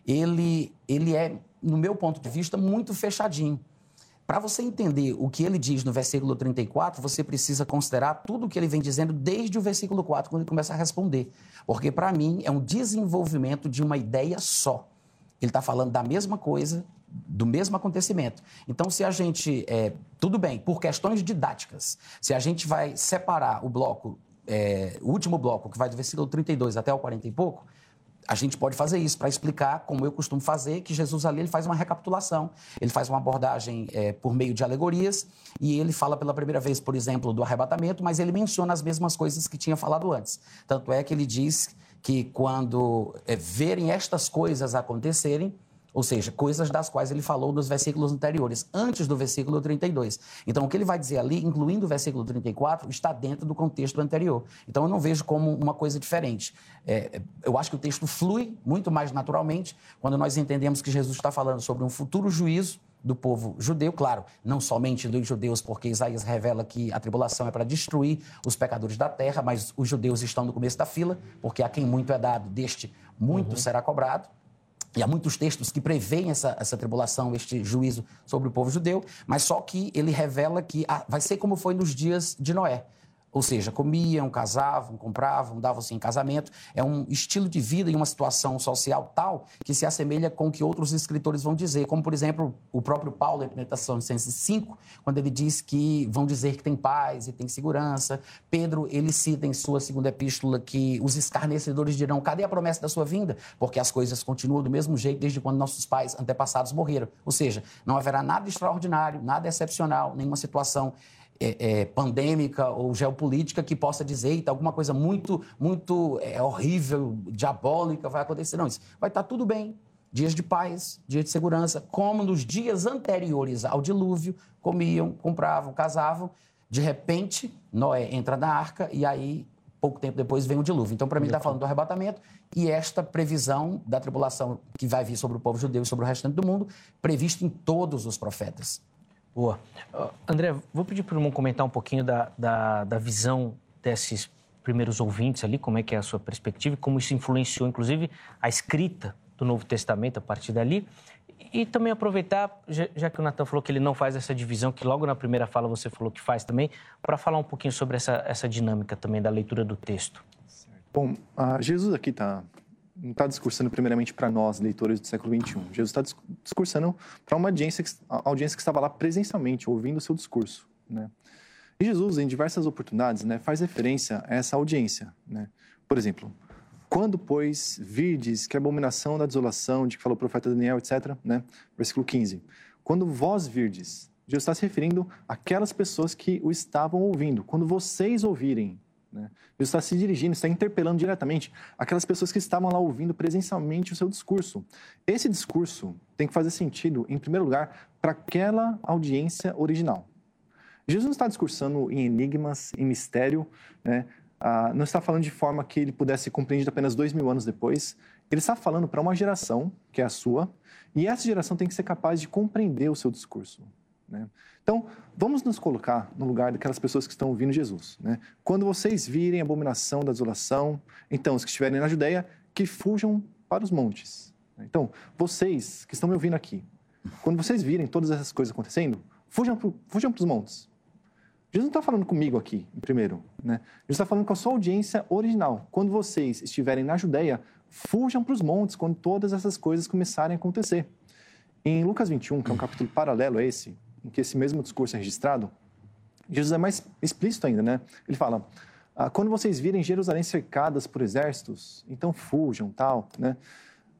ele, ele é, no meu ponto de vista, muito fechadinho. Para você entender o que ele diz no versículo 34, você precisa considerar tudo o que ele vem dizendo desde o versículo 4, quando ele começa a responder. Porque, para mim, é um desenvolvimento de uma ideia só. Ele está falando da mesma coisa, do mesmo acontecimento. Então, se a gente. É, tudo bem, por questões didáticas, se a gente vai separar o bloco é, o último bloco, que vai do versículo 32 até o 40 e pouco, a gente pode fazer isso para explicar, como eu costumo fazer, que Jesus ali ele faz uma recapitulação, ele faz uma abordagem é, por meio de alegorias e ele fala pela primeira vez, por exemplo, do arrebatamento, mas ele menciona as mesmas coisas que tinha falado antes. Tanto é que ele diz que quando é, verem estas coisas acontecerem, ou seja, coisas das quais ele falou nos versículos anteriores, antes do versículo 32. Então, o que ele vai dizer ali, incluindo o versículo 34, está dentro do contexto anterior. Então, eu não vejo como uma coisa diferente. É, eu acho que o texto flui muito mais naturalmente quando nós entendemos que Jesus está falando sobre um futuro juízo do povo judeu, claro, não somente dos judeus, porque Isaías revela que a tribulação é para destruir os pecadores da terra, mas os judeus estão no começo da fila, porque a quem muito é dado, deste muito uhum. será cobrado. E há muitos textos que preveem essa, essa tribulação, este juízo sobre o povo judeu, mas só que ele revela que ah, vai ser como foi nos dias de Noé. Ou seja, comiam, casavam, compravam, davam-se em casamento. É um estilo de vida e uma situação social tal que se assemelha com o que outros escritores vão dizer, como, por exemplo, o próprio Paulo, em Tessalonicenses 5, quando ele diz que vão dizer que tem paz e tem segurança. Pedro, ele cita em sua segunda epístola que os escarnecedores dirão, cadê a promessa da sua vinda? Porque as coisas continuam do mesmo jeito desde quando nossos pais antepassados morreram. Ou seja, não haverá nada extraordinário, nada excepcional, nenhuma situação é, é, pandêmica ou geopolítica que possa dizer, eita, alguma coisa muito, muito é, horrível, diabólica vai acontecer. Não, isso vai estar tudo bem. Dias de paz, dias de segurança, como nos dias anteriores ao dilúvio, comiam, compravam, casavam. De repente, Noé entra na arca e aí, pouco tempo depois, vem o dilúvio. Então, para mim, está falando do arrebatamento e esta previsão da tribulação que vai vir sobre o povo judeu e sobre o restante do mundo, previsto em todos os profetas. Boa. Uh, André, vou pedir para o irmão comentar um pouquinho da, da, da, visão desses primeiros ouvintes ali, como é que é a sua perspectiva e como isso influenciou, inclusive, a escrita do Novo Testamento a partir dali. E também aproveitar, já que o Natan falou que ele não faz essa divisão, que logo na primeira fala você falou que faz também, para falar um pouquinho sobre essa, essa dinâmica também da leitura do texto. Bom, Jesus aqui está não está discursando primeiramente para nós, leitores do século XXI. Jesus está discursando para uma audiência que, audiência que estava lá presencialmente, ouvindo o seu discurso. Né? E Jesus, em diversas oportunidades, né, faz referência a essa audiência. Né? Por exemplo, quando, pois, virdes que a abominação da desolação, de que falou o profeta Daniel, etc., né? versículo 15. Quando vós virdes, Jesus está se referindo àquelas pessoas que o estavam ouvindo. Quando vocês ouvirem, né? Jesus está se dirigindo, está interpelando diretamente aquelas pessoas que estavam lá ouvindo presencialmente o seu discurso. Esse discurso tem que fazer sentido, em primeiro lugar, para aquela audiência original. Jesus não está discursando em enigmas, em mistério, né? ah, não está falando de forma que ele pudesse ser compreendido apenas dois mil anos depois. Ele está falando para uma geração, que é a sua, e essa geração tem que ser capaz de compreender o seu discurso. Né? Então, vamos nos colocar no lugar daquelas pessoas que estão ouvindo Jesus. Né? Quando vocês virem a abominação da desolação, então, os que estiverem na Judéia, que fujam para os montes. Então, vocês que estão me ouvindo aqui, quando vocês virem todas essas coisas acontecendo, fujam, fujam para os montes. Jesus não está falando comigo aqui, primeiro. Né? Jesus está falando com a sua audiência original. Quando vocês estiverem na Judéia, fujam para os montes quando todas essas coisas começarem a acontecer. Em Lucas 21, que é um capítulo paralelo a esse, em que esse mesmo discurso é registrado, Jesus é mais explícito ainda, né? Ele fala: ah, quando vocês virem Jerusalém cercadas por exércitos, então fujam, tal, né?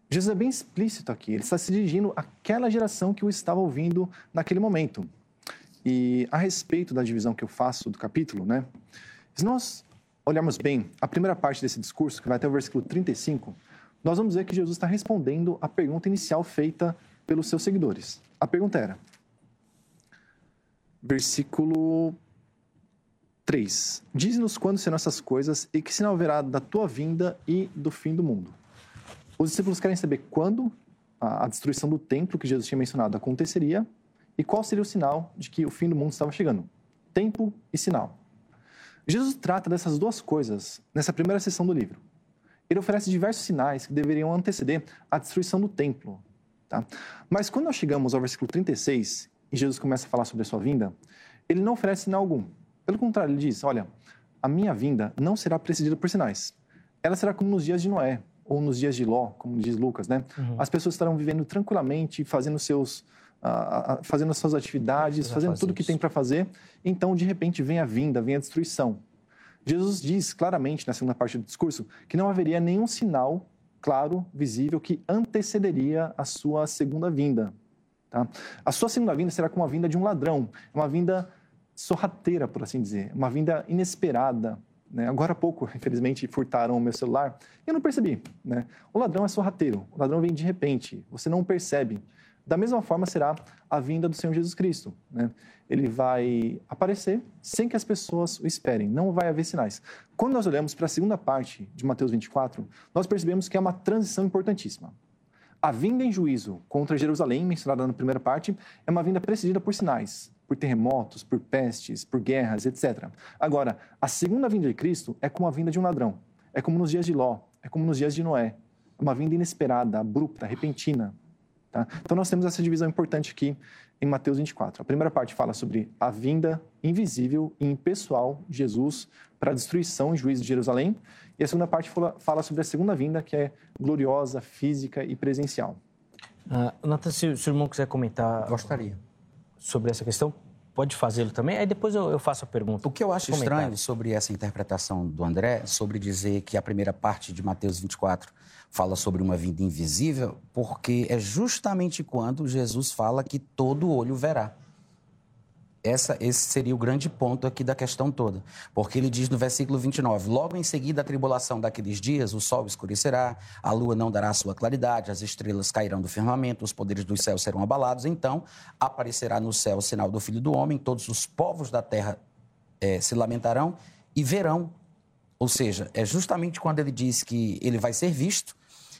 Jesus é bem explícito aqui. Ele está se dirigindo àquela geração que o estava ouvindo naquele momento. E a respeito da divisão que eu faço do capítulo, né? Se nós olharmos bem a primeira parte desse discurso, que vai até o versículo 35, nós vamos ver que Jesus está respondendo à pergunta inicial feita pelos seus seguidores. A pergunta era: versículo 3. Diz-nos quando serão essas coisas e que sinal haverá da tua vinda e do fim do mundo. Os discípulos querem saber quando a destruição do templo que Jesus tinha mencionado aconteceria e qual seria o sinal de que o fim do mundo estava chegando. Tempo e sinal. Jesus trata dessas duas coisas nessa primeira sessão do livro. Ele oferece diversos sinais que deveriam anteceder a destruição do templo. Tá? Mas quando nós chegamos ao versículo 36 e Jesus começa a falar sobre a sua vinda, ele não oferece sinal algum. Pelo contrário, ele diz: Olha, a minha vinda não será precedida por sinais. Ela será como nos dias de Noé, ou nos dias de Ló, como diz Lucas, né? Uhum. As pessoas estarão vivendo tranquilamente, fazendo seus, uh, fazendo as suas atividades, fazendo tudo o que tem para fazer. Então, de repente, vem a vinda, vem a destruição. Jesus diz claramente na segunda parte do discurso que não haveria nenhum sinal claro, visível, que antecederia a sua segunda vinda. Tá? A sua segunda vinda será como a vinda de um ladrão, uma vinda sorrateira, por assim dizer, uma vinda inesperada. Né? Agora há pouco, infelizmente, furtaram o meu celular e eu não percebi. Né? O ladrão é sorrateiro, o ladrão vem de repente, você não percebe. Da mesma forma será a vinda do Senhor Jesus Cristo. Né? Ele vai aparecer sem que as pessoas o esperem, não vai haver sinais. Quando nós olhamos para a segunda parte de Mateus 24, nós percebemos que é uma transição importantíssima. A vinda em juízo contra Jerusalém, mencionada na primeira parte, é uma vinda precedida por sinais, por terremotos, por pestes, por guerras, etc. Agora, a segunda vinda de Cristo é como a vinda de um ladrão. É como nos dias de Ló, é como nos dias de Noé. É uma vinda inesperada, abrupta, repentina. Tá? Então, nós temos essa divisão importante aqui em Mateus 24. A primeira parte fala sobre a vinda invisível e impessoal de Jesus para a destruição e juízo de Jerusalém. E a segunda parte fala sobre a segunda vinda, que é gloriosa, física e presencial. Uh, Nathan, se, se o irmão quiser comentar. Gostaria. Sobre essa questão, pode fazê-lo também. Aí depois eu, eu, faço a pergunta. O que eu acho estranho sobre essa interpretação do André, sobre dizer que a primeira parte de Mateus 24 fala sobre uma vinda invisível, porque é justamente quando Jesus fala que todo olho verá. Essa, esse seria o grande ponto aqui da questão toda. Porque ele diz no versículo 29, logo em seguida a tribulação daqueles dias, o sol escurecerá, a lua não dará sua claridade, as estrelas cairão do firmamento, os poderes dos céus serão abalados, então aparecerá no céu o sinal do Filho do Homem, todos os povos da terra é, se lamentarão e verão. Ou seja, é justamente quando ele diz que ele vai ser visto,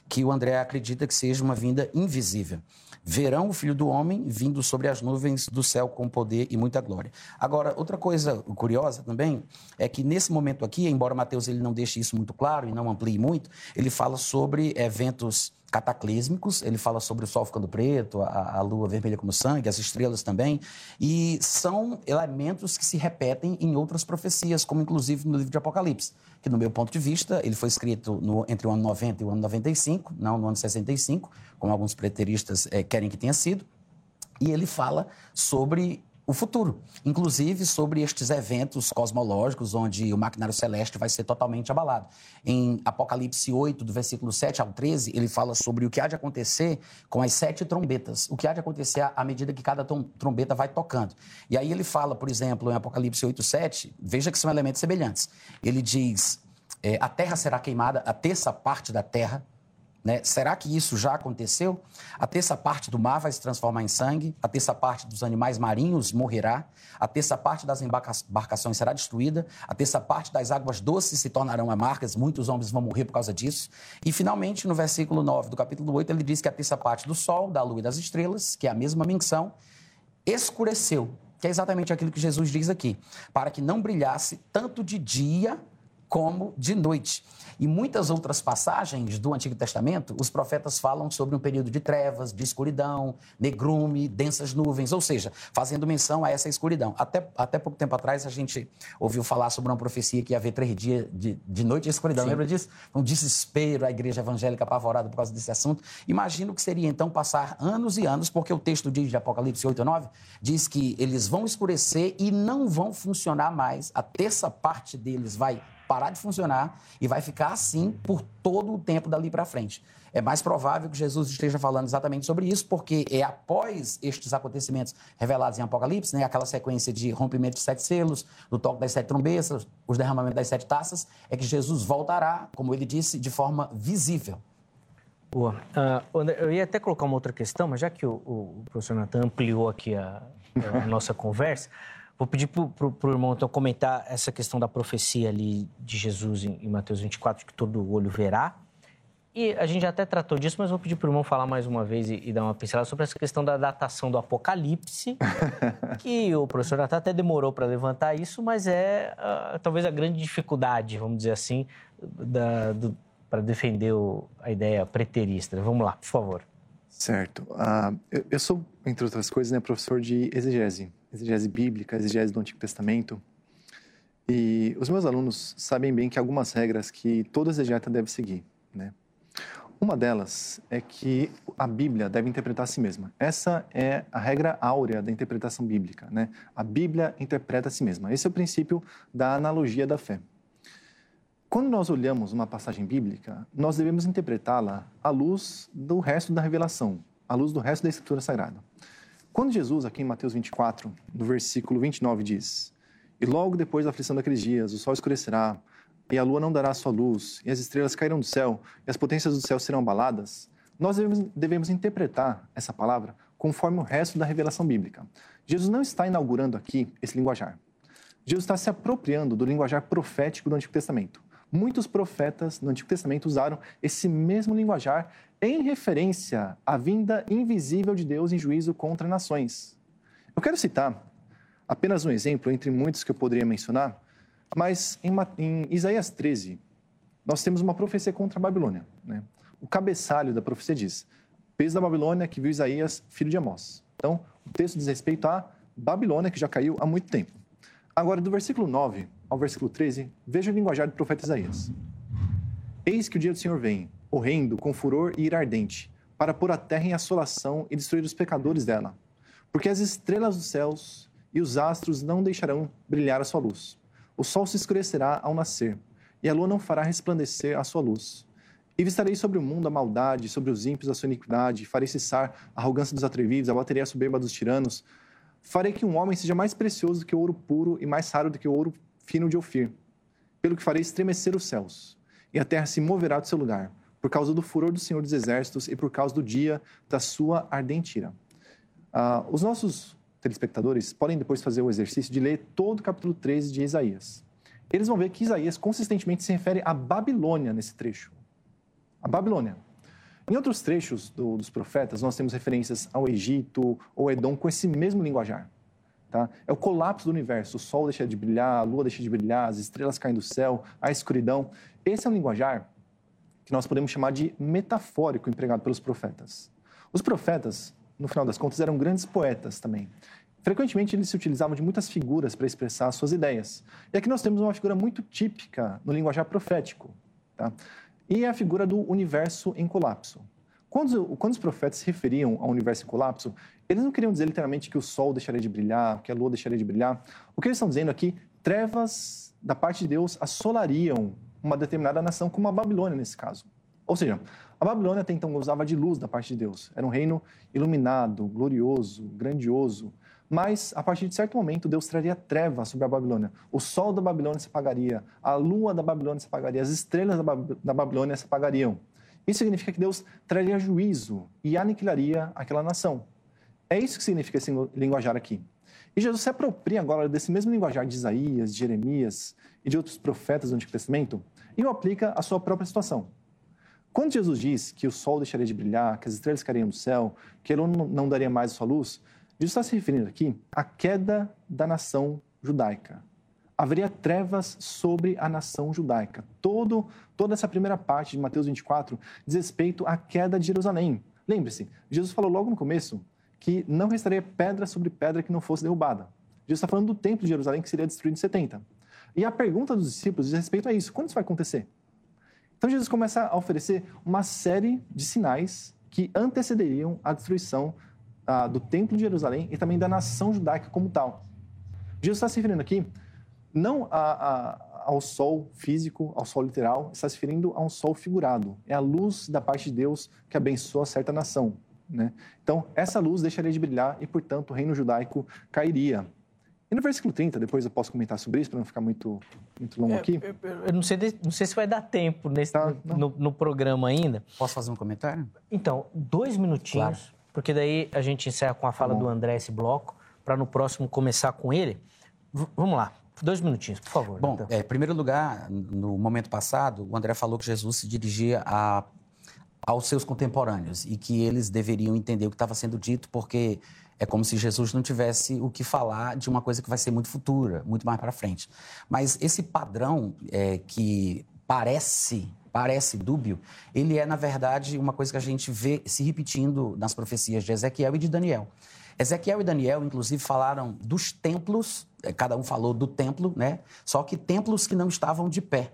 que o André acredita que seja uma vinda invisível verão o Filho do Homem vindo sobre as nuvens do céu com poder e muita glória. Agora, outra coisa curiosa também é que nesse momento aqui, embora Mateus ele não deixe isso muito claro e não amplie muito, ele fala sobre eventos cataclísmicos. Ele fala sobre o sol ficando preto, a, a, lua vermelha como sangue, as estrelas também. E são elementos que se repetem em outras profecias, como inclusive no livro de Apocalipse, que, no meu ponto de vista, ele foi escrito no, entre o ano 90 e o ano 95, não no ano 65, como alguns preteristas é, querem que tenha sido. E ele fala sobre o futuro, inclusive sobre estes eventos cosmológicos onde o maquinário celeste vai ser totalmente abalado. Em Apocalipse 8, do versículo 7 ao 13, ele fala sobre o que há de acontecer com as sete trombetas, o que há de acontecer à medida que cada trombeta vai tocando. E aí ele fala, por exemplo, em Apocalipse 8, 7, veja que são elementos semelhantes. Ele diz: é, a terra será queimada, a terça parte da terra né? Será que isso já aconteceu? A terça parte do mar vai se transformar em sangue, a terça parte dos animais marinhos morrerá, a terça parte das embarcações será destruída, a terça parte das águas doces se tornarão amargas, muitos homens vão morrer por causa disso. E, finalmente, no versículo 9 do capítulo 8, ele diz que a terça parte do sol, da lua e das estrelas, que é a mesma menção, escureceu, que é exatamente aquilo que Jesus diz aqui, para que não brilhasse tanto de dia como de noite. E muitas outras passagens do Antigo Testamento, os profetas falam sobre um período de trevas, de escuridão, negrume, densas nuvens, ou seja, fazendo menção a essa escuridão. Até, até pouco tempo atrás, a gente ouviu falar sobre uma profecia que ia haver três dias de, de noite e escuridão. Sim. Lembra disso? Um desespero, a igreja evangélica apavorada por causa desse assunto. Imagino que seria então passar anos e anos, porque o texto diz de Apocalipse 8 e 9 diz que eles vão escurecer e não vão funcionar mais. A terça parte deles vai parar de funcionar e vai ficar assim por todo o tempo dali para frente. É mais provável que Jesus esteja falando exatamente sobre isso, porque é após estes acontecimentos revelados em Apocalipse, né, aquela sequência de rompimento de sete selos, do toque das sete trombetas, os derramamentos das sete taças, é que Jesus voltará, como ele disse, de forma visível. Boa. Uh, eu ia até colocar uma outra questão, mas já que o, o professor Natan ampliou aqui a, a nossa conversa, Vou pedir para o irmão então comentar essa questão da profecia ali de Jesus em, em Mateus 24, que todo olho verá. E a gente já até tratou disso, mas vou pedir para o irmão falar mais uma vez e, e, dar uma pincelada sobre essa questão da datação do Apocalipse, que o professor até demorou para levantar isso, mas é uh, talvez a grande dificuldade, vamos dizer assim, para defender o, a ideia preterista. Vamos lá, por favor. Certo. Uh, eu, eu, sou, entre outras coisas, né, professor de exegese exegese bíblica, exegese do Antigo Testamento. E os meus alunos sabem bem que algumas regras que todo exegeta deve seguir, né? Uma delas é que a Bíblia deve interpretar a si mesma. Essa é a regra áurea da interpretação bíblica, né? A Bíblia interpreta a si mesma. Esse é o princípio da analogia da fé. Quando nós olhamos uma passagem bíblica, nós devemos interpretá-la à luz do resto da revelação, à luz do resto da Escritura Sagrada. Quando Jesus, aqui em Mateus 24, no versículo 29, diz: E logo depois da aflição daqueles dias, o sol escurecerá, e a lua não dará sua luz, e as estrelas cairão do céu, e as potências do céu serão abaladas, nós devemos, devemos interpretar essa palavra conforme o resto da revelação bíblica. Jesus não está inaugurando aqui esse linguajar. Jesus está se apropriando do linguajar profético do Antigo Testamento. Muitos profetas no Antigo Testamento usaram esse mesmo linguajar em referência à vinda invisível de Deus em juízo contra nações. Eu quero citar apenas um exemplo entre muitos que eu poderia mencionar, mas em, Isaías 13, nós temos uma profecia contra a Babilônia. Né? O cabeçalho da profecia diz: Peso da Babilônia que viu Isaías, filho de Amós. Então, o texto diz respeito à Babilônia, que já caiu há muito tempo. Agora, do versículo 9 ao versículo 13, veja o linguajar do profeta Isaías. Eis que o dia do Senhor vem, horrendo, com furor e ira ardente, para pôr a terra em assolação e destruir os pecadores dela. Porque as estrelas dos céus e os astros não deixarão brilhar a sua luz. O sol se escurecerá ao nascer, e a lua não fará resplandecer a sua luz. E vistarei sobre o mundo a maldade, sobre os ímpios a sua iniquidade, farei cessar a arrogância dos atrevidos, a bateria soberba dos tiranos. Farei que um homem seja mais precioso do que o ouro puro e mais raro do que o ouro fino de Ofir. Pelo que farei estremecer os céus, e a terra se moverá do seu lugar por causa do furor do Senhor dos Exércitos e por causa do dia da sua ardente ira. Uh, os nossos telespectadores podem depois fazer o exercício de ler todo o capítulo 13 de Isaías. Eles vão ver que Isaías consistentemente se refere à Babilônia nesse trecho. A Babilônia. Em outros trechos do, dos profetas, nós temos referências ao Egito ou Edom com esse mesmo linguajar. Tá? É o colapso do universo. O sol deixa de brilhar, a lua deixa de brilhar, as estrelas caem do céu, a escuridão. Esse é um linguajar que nós podemos chamar de metafórico empregado pelos profetas. Os profetas, no final das contas, eram grandes poetas também. Frequentemente, eles se utilizavam de muitas figuras para expressar suas ideias. E aqui nós temos uma figura muito típica no linguajar profético. Tá? E é a figura do universo em colapso. Quando, quando os profetas se referiam ao universo em colapso, eles não queriam dizer literalmente que o sol deixaria de brilhar, que a lua deixaria de brilhar. O que eles estão dizendo aqui, trevas da parte de Deus assolariam uma determinada nação, como a Babilônia nesse caso. Ou seja, a Babilônia até então gozava de luz da parte de Deus. Era um reino iluminado, glorioso, grandioso. Mas, a partir de certo momento, Deus traria trevas sobre a Babilônia. O sol da Babilônia se apagaria, a lua da Babilônia se apagaria, as estrelas da Babilônia se apagariam. Isso significa que Deus traria juízo e aniquilaria aquela nação. É isso que significa esse linguajar aqui. E Jesus se apropria agora desse mesmo linguajar de Isaías, de Jeremias e de outros profetas do Antigo Testamento e o aplica à sua própria situação. Quando Jesus diz que o sol deixaria de brilhar, que as estrelas cairiam do céu, que ele não daria mais a sua luz, Jesus está se referindo aqui à queda da nação judaica. Haveria trevas sobre a nação judaica. Todo, toda essa primeira parte de Mateus 24 diz respeito à queda de Jerusalém. Lembre-se, Jesus falou logo no começo que não restaria pedra sobre pedra que não fosse derrubada. Jesus está falando do templo de Jerusalém que seria destruído em 70. E a pergunta dos discípulos diz respeito a isso: quando isso vai acontecer? Então Jesus começa a oferecer uma série de sinais que antecederiam a destruição ah, do Templo de Jerusalém e também da nação judaica como tal. Jesus está se referindo aqui não a, a, ao sol físico, ao sol literal, está se referindo a um sol figurado. É a luz da parte de Deus que abençoa certa nação. Né? Então, essa luz deixaria de brilhar e, portanto, o reino judaico cairia. E no versículo 30, depois eu posso comentar sobre isso, para não ficar muito, muito longo aqui. Eu, eu, eu, não, sei, não sei se vai dar tempo nesse, tá, no, no, programa ainda. Posso fazer um comentário? Então, dois minutinhos, claro. porque daí a gente encerra com a fala tá do André esse bloco, para no próximo começar com ele. V vamos lá. Dois minutinhos, por favor. Bom, então. é, em primeiro lugar, no momento passado, o André falou que Jesus se dirigia a, aos seus contemporâneos e que eles deveriam entender o que estava sendo dito, porque é como se Jesus não tivesse o que falar de uma coisa que vai ser muito futura, muito mais para frente. Mas esse padrão é, que parece parece dúbio, ele é, na verdade, uma coisa que a gente vê se repetindo nas profecias de Ezequiel e de Daniel. Ezequiel e Daniel, inclusive, falaram dos templos, é, cada um falou do templo, né? Só que templos que não estavam de pé,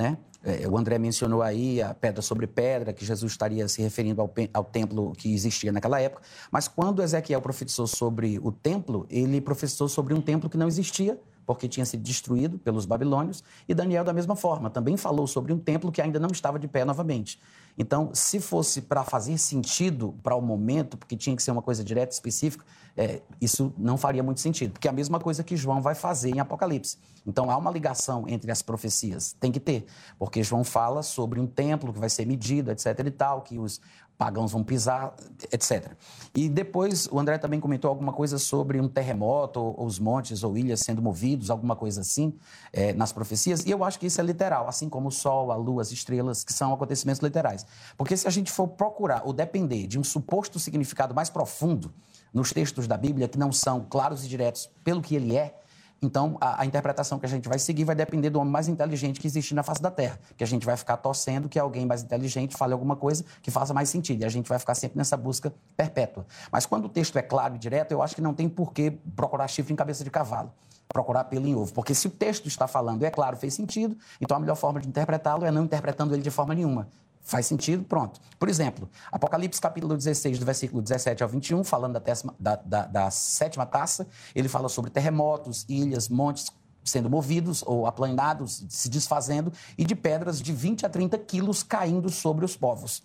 né? É, o André mencionou aí a pedra sobre pedra, que Jesus estaria se referindo ao, ao, templo que existia naquela época. Mas quando Ezequiel profetizou sobre o templo, ele profetizou sobre um templo que não existia, porque tinha sido destruído pelos babilônios. E Daniel, da mesma forma, também falou sobre um templo que ainda não estava de pé novamente. Então, se fosse para fazer sentido para o momento, porque tinha que ser uma coisa direta, específica, é, isso não faria muito sentido, porque é a mesma coisa que João vai fazer em Apocalipse. Então, há uma ligação entre as profecias, tem que ter, porque João fala sobre um templo que vai ser medido, etc. e tal, que os pagãos vão pisar, etc. E depois o André também comentou alguma coisa sobre um terremoto, ou, os montes ou ilhas sendo movidos, alguma coisa assim, é, nas profecias, e eu acho que isso é literal, assim como o sol, a lua, as estrelas, que são acontecimentos literais. Porque se a gente for procurar ou depender de um suposto significado mais profundo nos textos da Bíblia, que não são claros e diretos pelo que ele é, então, a, a, interpretação que a gente vai seguir vai depender do homem mais inteligente que existe na face da Terra. Que a gente vai ficar torcendo que alguém mais inteligente fale alguma coisa que faça mais sentido. E a gente vai ficar sempre nessa busca perpétua. Mas quando o texto é claro e direto, eu acho que não tem por que procurar chifre em cabeça de cavalo. Procurar pelo em ovo. Porque se o texto está falando é claro, fez sentido, então a melhor forma de interpretá-lo é não interpretando ele de forma nenhuma. Faz sentido? Pronto. Por exemplo, Apocalipse capítulo 16, do versículo 17 ao 21, falando da, décima, da, da, da sétima taça, ele fala sobre terremotos, ilhas, montes sendo movidos ou aplanados, se desfazendo, e de pedras de 20 a 30 quilos caindo sobre os povos.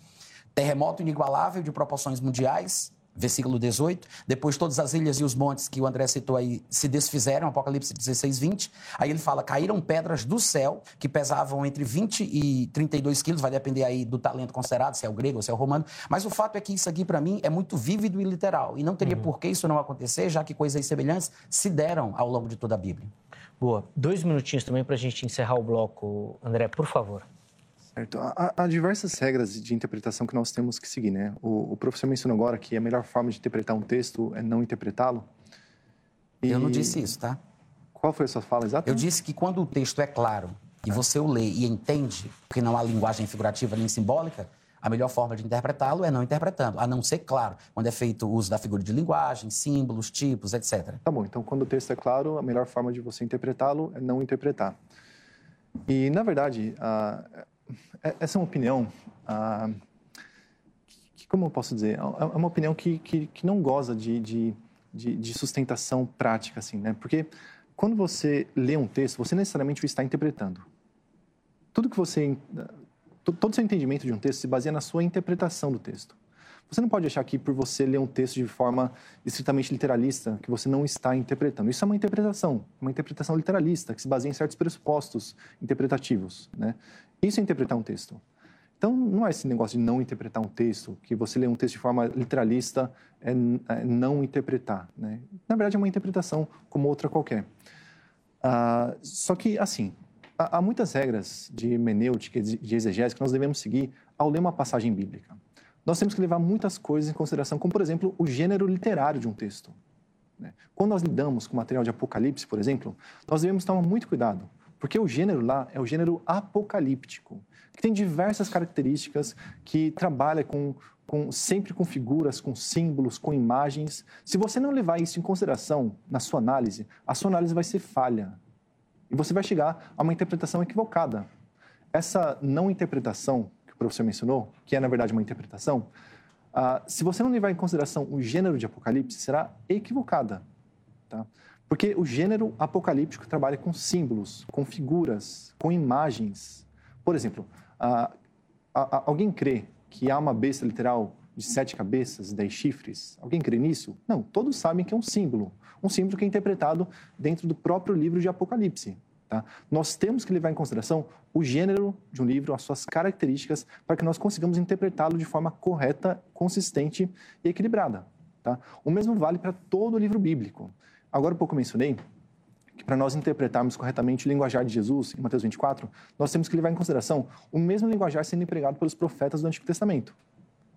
Terremoto inigualável de proporções mundiais, versículo 18. Depois todas as ilhas e os montes que o André citou aí se desfizeram, Apocalipse 16, 20. Aí ele fala, caíram pedras do céu que pesavam entre 20 e 32 quilos, vai depender aí do talento considerado, se é o grego ou se é o romano. Mas o fato é que isso aqui para mim é muito vívido e literal. E não teria uhum. por que isso não acontecer, já que coisas semelhantes se deram ao longo de toda a Bíblia. Boa. Dois minutinhos também para a gente encerrar o bloco, André, por favor. Certo. Há, há, diversas regras de interpretação que nós temos que seguir, né? O, o, professor mencionou agora que a melhor forma de interpretar um texto é não interpretá-lo. E... Eu não disse isso, tá? Qual foi a sua fala exata? Eu disse que quando o texto é claro, e você o lê e entende, porque não há linguagem figurativa nem simbólica, a melhor forma de interpretá-lo é não interpretando, a não ser claro, quando é feito uso da figura de linguagem, símbolos, tipos, etc. Tá bom, então quando o texto é claro, a melhor forma de você interpretá-lo é não interpretar. E, na verdade, essa é uma opinião que, como eu posso dizer, é, é uma opinião que, que, que não goza de, de, de, de, sustentação prática, assim, né? Porque quando você lê um texto, você necessariamente o está interpretando. Tudo que você todo o seu entendimento de um texto se baseia na sua interpretação do texto. Você não pode achar que por você ler um texto de forma estritamente literalista, que você não está interpretando. Isso é uma interpretação, uma interpretação literalista, que se baseia em certos pressupostos interpretativos. Né? Isso é interpretar um texto. Então, não é esse negócio de não interpretar um texto, que você lê um texto de forma literalista, é, é não interpretar. Né? Na verdade, é uma interpretação como outra qualquer. Ah, só que, assim, há muitas regras de hermenêutica, de exegese, que nós devemos seguir ao ler uma passagem bíblica. Nós temos que levar muitas coisas em consideração, como, por exemplo, o gênero literário de um texto. Né? Quando nós lidamos com material de Apocalipse, por exemplo, nós devemos tomar muito cuidado, porque o gênero lá é o gênero apocalíptico, que tem diversas características, que trabalha com, com, sempre com figuras, com símbolos, com imagens. Se você não levar isso em consideração na sua análise, a sua análise vai ser falha, e você vai chegar a uma interpretação equivocada. Essa não interpretação que o professor mencionou, que é na verdade uma interpretação, uh, se você não levar em consideração o gênero de Apocalipse, será equivocada. Tá? Porque o gênero apocalíptico trabalha com símbolos, com figuras, com imagens. Por exemplo, uh, uh, alguém crê que há uma besta literal de sete cabeças e dez chifres? Alguém crê nisso? Não, todos sabem que é um símbolo um símbolo que é interpretado dentro do próprio livro de Apocalipse. Tá? Nós temos que levar em consideração o gênero de um livro, as suas características, para que nós consigamos interpretá-lo de forma correta, consistente e equilibrada. Tá? O mesmo vale para todo o livro bíblico. Agora, há pouco mencionei que para nós interpretarmos corretamente o linguajar de Jesus, em Mateus 24, nós temos que levar em consideração o mesmo linguajar sendo empregado pelos profetas do Antigo Testamento.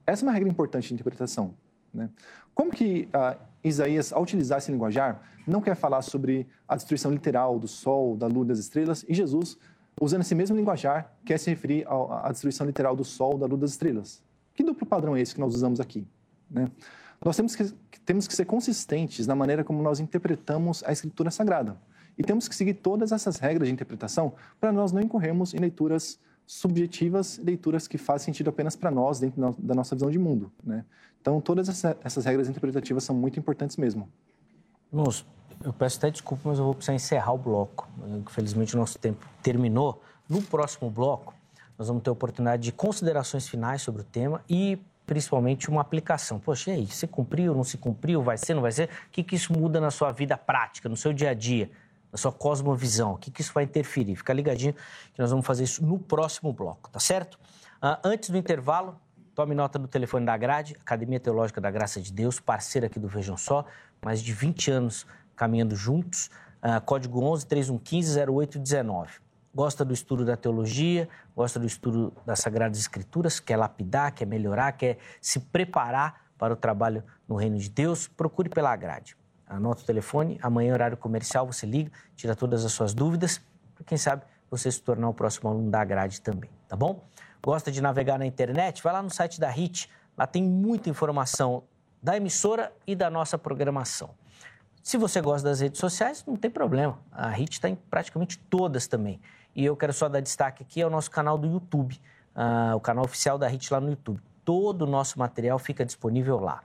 Essa é uma regra importante de interpretação. Né? Como que uh, Isaías, ao utilizar esse linguajar, não quer falar sobre a destruição literal do sol, da lua, das estrelas, e Jesus, usando esse mesmo linguajar, quer se referir à destruição literal do sol, da lua, das estrelas. Que duplo padrão é esse que nós usamos aqui? Né? Nós temos que, temos que ser consistentes na maneira como nós interpretamos a Escritura Sagrada. E temos que seguir todas essas regras de interpretação para nós não incorrermos em leituras subjetivas, leituras que fazem sentido apenas para nós, dentro da nossa visão de mundo. Né? Então, todas essas regras interpretativas são muito importantes mesmo. Irmãos, eu peço até desculpa, mas eu vou precisar encerrar o bloco. Infelizmente, o nosso tempo terminou. No próximo bloco, nós vamos ter a oportunidade de considerações finais sobre o tema e, principalmente, uma aplicação. Poxa, e aí, você cumpriu, não se cumpriu, vai ser, não vai ser? O que, que isso muda na sua vida prática, no seu dia a dia? na sua cosmovisão, o que, que isso vai interferir. Fica ligadinho que nós vamos fazer isso no próximo bloco, tá certo? Uh, antes do intervalo, tome nota do telefone da grade, Academia Teológica da Graça de Deus, parceira aqui do Vejam Só, mais de 20 anos caminhando juntos, uh, código 11 3115 0819. Gosta do estudo da teologia, gosta do estudo das Sagradas Escrituras, quer lapidar, quer melhorar, quer se preparar para o trabalho no reino de Deus, procure pela grade. Anota o telefone, amanhã, horário comercial, você liga, tira todas as suas dúvidas, para quem sabe você se tornar o próximo aluno da grade também, tá bom? Gosta de navegar na internet? Vai lá no site da HIT, lá tem muita informação da emissora e da nossa programação. Se você gosta das redes sociais, não tem problema, a HIT está em praticamente todas também. E eu quero só dar destaque aqui ao nosso canal do YouTube, uh, o canal oficial da HIT lá no YouTube. Todo o nosso material fica disponível lá.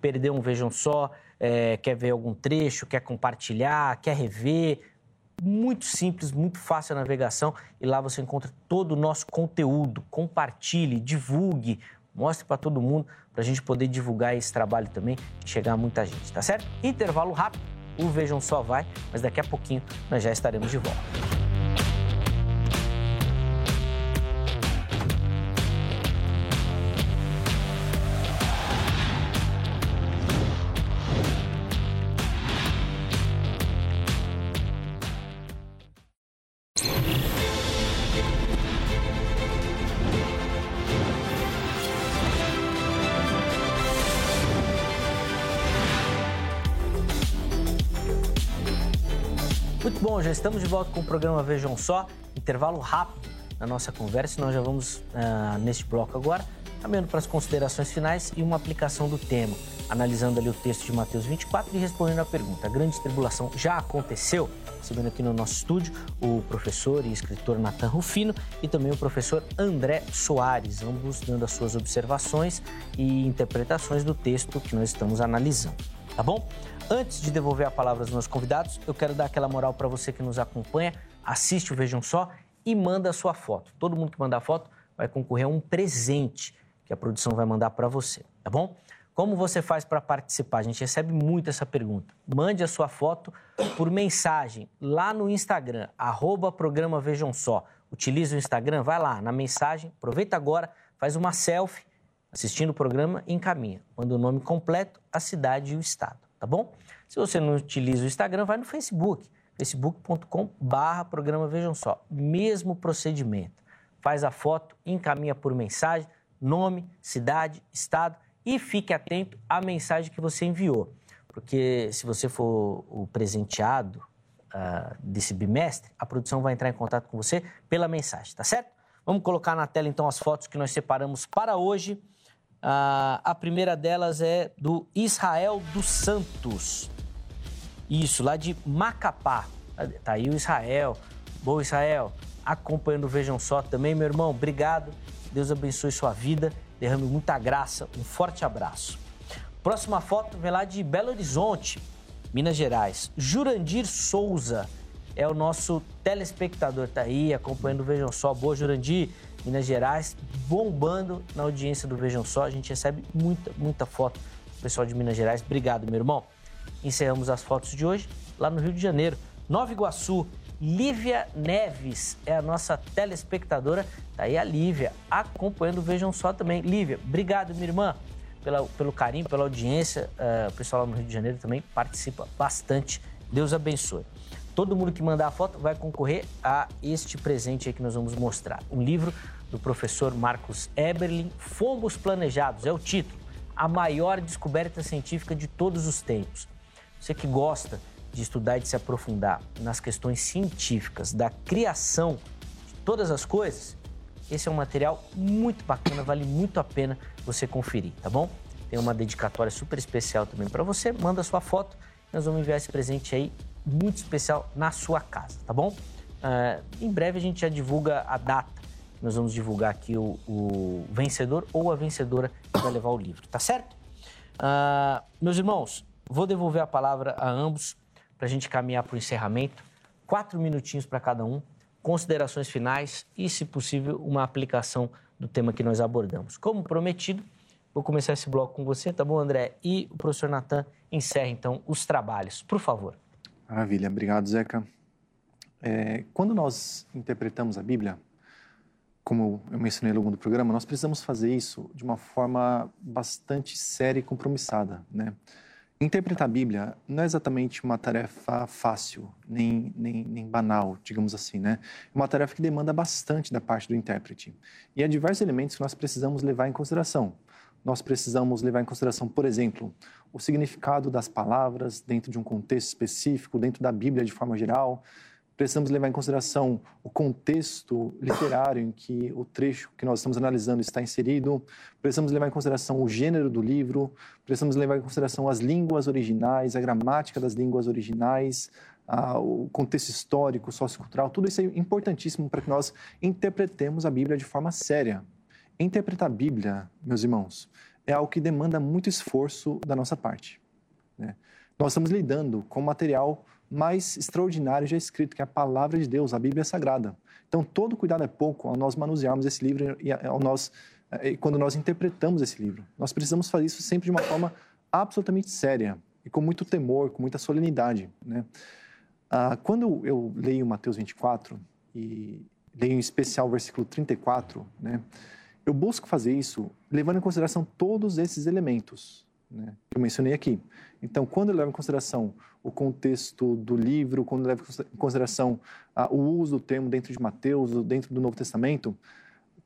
Perdeu um Vejam Só, é, quer ver algum trecho, quer compartilhar, quer rever. Muito simples, muito fácil a navegação e lá você encontra todo o nosso conteúdo. Compartilhe, divulgue, mostre para todo mundo para a gente poder divulgar esse trabalho também e chegar a muita gente, tá certo? Intervalo rápido, o Vejam Só vai, mas daqui a pouquinho nós já estaremos de volta. Estamos de volta com o programa Vejam Só. Intervalo rápido na nossa conversa. Nós já vamos uh, neste bloco agora, caminhando para as considerações finais e uma aplicação do tema, analisando ali o texto de Mateus 24 e respondendo a pergunta: a grande tribulação já aconteceu? Recebendo aqui no nosso estúdio o professor e escritor Nathan Rufino e também o professor André Soares, ambos dando as suas observações e interpretações do texto que nós estamos analisando. Tá bom? Antes de devolver a palavra aos meus convidados, eu quero dar aquela moral para você que nos acompanha, assiste o Vejam Só e manda a sua foto. Todo mundo que mandar foto vai concorrer a um presente que a produção vai mandar para você, tá bom? Como você faz para participar? A gente recebe muito essa pergunta. Mande a sua foto por mensagem lá no Instagram, arroba programa Vejam Só. Utilize o Instagram, vai lá na mensagem, aproveita agora, faz uma selfie assistindo o programa e encaminha. Manda o nome completo, a cidade e o estado, tá bom? Se você não utiliza o Instagram, vai no Facebook facebook.com barra programa Vejam Só. Mesmo procedimento. Faz a foto, encaminha por mensagem, nome, cidade, estado e fique atento à mensagem que você enviou. Porque se você for o presenteado uh, desse bimestre, a produção vai entrar em contato com você pela mensagem, tá certo? Vamos colocar na tela então as fotos que nós separamos para hoje. Uh, a primeira delas é do Israel dos Santos. Isso, lá de Macapá. Tá aí o Israel. Boa, Israel. Acompanhando Vejam Só também, meu irmão. Obrigado. Deus abençoe sua vida. Derrame muita graça. Um forte abraço. Próxima foto vem lá de Belo Horizonte, Minas Gerais. Jurandir Souza é o nosso telespectador. Tá aí acompanhando Vejam Só. Boa, Jurandir. Minas Gerais, bombando na audiência do Vejam Só. A gente recebe muita, muita foto do pessoal de Minas Gerais. Obrigado, meu irmão. Encerramos as fotos de hoje lá no Rio de Janeiro. Nova Iguaçu, Lívia Neves é a nossa telespectadora. Tá aí a Lívia acompanhando, vejam só também. Lívia, obrigado, minha irmã, pela, pelo carinho, pela audiência. Uh, o pessoal lá no Rio de Janeiro também participa bastante. Deus abençoe. Todo mundo que mandar a foto vai concorrer a este presente aí que nós vamos mostrar. Um livro do professor Marcos Eberlin, Fomos Planejados, é o título. A maior descoberta científica de todos os tempos. Você que gosta de estudar e de se aprofundar nas questões científicas da criação de todas as coisas, esse é um material muito bacana, vale muito a pena você conferir, tá bom? Tem uma dedicatória super especial também para você. Manda sua foto, nós vamos enviar esse presente aí muito especial na sua casa, tá bom? Uh, em breve a gente já divulga a data. Nós vamos divulgar aqui o, o vencedor ou a vencedora que vai levar o livro, tá certo? Uh, meus irmãos, vou devolver a palavra a ambos para a gente caminhar para o encerramento. Quatro minutinhos para cada um, considerações finais e, se possível, uma aplicação do tema que nós abordamos. Como prometido, vou começar esse bloco com você, tá bom, André? E o professor Natan encerra, então, os trabalhos. Por favor. Maravilha. Obrigado, Zeca. É, quando nós interpretamos a Bíblia, como eu mencionei ao longo do programa, nós precisamos fazer isso de uma forma bastante séria e compromissada, né? Interpretar a Bíblia não é exatamente uma tarefa fácil, nem, nem, nem, banal, digamos assim, né? É uma tarefa que demanda bastante da parte do intérprete. E há diversos elementos que nós precisamos levar em consideração. Nós precisamos levar em consideração, por exemplo, o significado das palavras dentro de um contexto específico, dentro da Bíblia de forma geral precisamos levar em consideração o contexto literário em que o trecho que nós estamos analisando está inserido, precisamos levar em consideração o gênero do livro, precisamos levar em consideração as línguas originais, a gramática das línguas originais, o contexto histórico, sociocultural, tudo isso é importantíssimo para que nós interpretemos a Bíblia de forma séria. Interpretar a Bíblia, meus irmãos, é algo que demanda muito esforço da nossa parte. Né? Nós estamos lidando com material mais extraordinário já escrito, que é a palavra de Deus, a Bíblia Sagrada. Então, todo cuidado é pouco ao nós manusearmos esse livro e ao nós, eh, quando nós interpretamos esse livro. Nós precisamos fazer isso sempre de uma forma absolutamente séria e com muito temor, com muita solenidade. Né? Ah, quando eu leio Mateus 24 e leio em especial o versículo 34, né, eu busco fazer isso levando em consideração todos esses elementos né, que eu mencionei aqui. Então, quando eu levo em consideração o contexto do livro, quando eu levo em consideração ah, o uso do termo dentro de Mateus, dentro do Novo Testamento,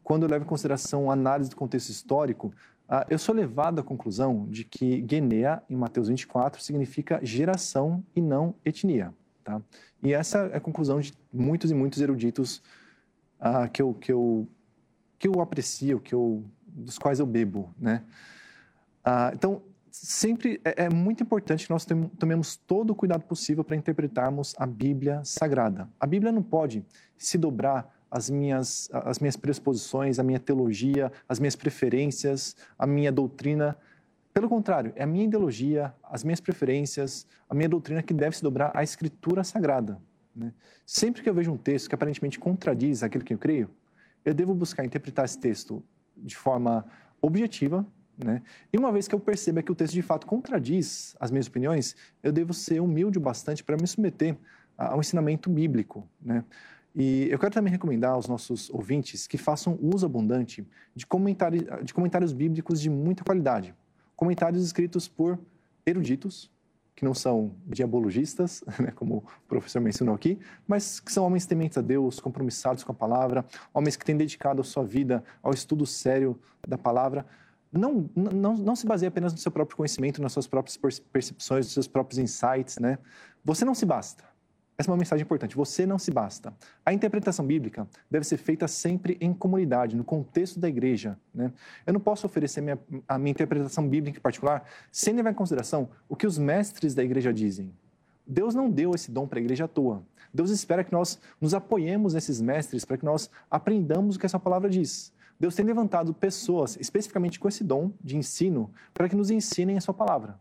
quando eu levo em consideração a análise do contexto histórico, ah, eu sou levado à conclusão de que Guinea, em Mateus 24, significa geração e não etnia. Tá? E essa é a conclusão de muitos e muitos eruditos ah, que, eu, que, eu, que eu aprecio, que eu, dos quais eu bebo. Né? Ah, então, sempre é, é, muito importante que nós tomemos todo o cuidado possível para interpretarmos a Bíblia Sagrada. A Bíblia não pode se dobrar às minhas, às minhas pressuposições, à minha teologia, às minhas preferências, à minha doutrina. Pelo contrário, é a minha ideologia, as minhas preferências, a minha doutrina que deve se dobrar à Escritura Sagrada. Né? Sempre que eu vejo um texto que aparentemente contradiz aquilo que eu creio, eu devo buscar interpretar esse texto de forma objetiva, né? E uma vez que eu perceba que o texto de fato contradiz as minhas opiniões, eu devo ser humilde o bastante para me submeter ao ensinamento bíblico. Né? E eu quero também recomendar aos nossos ouvintes que façam uso abundante de de comentários bíblicos de muita qualidade. Comentários escritos por eruditos, que não são diabologistas, né, como o professor mencionou aqui, mas que são homens tementes a Deus, compromissados com a palavra, homens que têm dedicado a sua vida ao estudo sério da palavra não, não, não se baseia apenas no seu próprio conhecimento, nas suas próprias percepções, nos seus próprios insights, né? Você não se basta. Essa é uma mensagem importante. Você não se basta. A interpretação bíblica deve ser feita sempre em comunidade, no contexto da igreja. Né? Eu não posso oferecer minha, a minha interpretação bíblica em particular sem levar em consideração o que os mestres da igreja dizem. Deus não deu esse dom para a igreja à toa. Deus espera que nós nos apoiemos nesses mestres para que nós aprendamos o que essa palavra diz. Deus tem levantado pessoas, especificamente com esse dom de ensino, para que nos ensinem a sua palavra.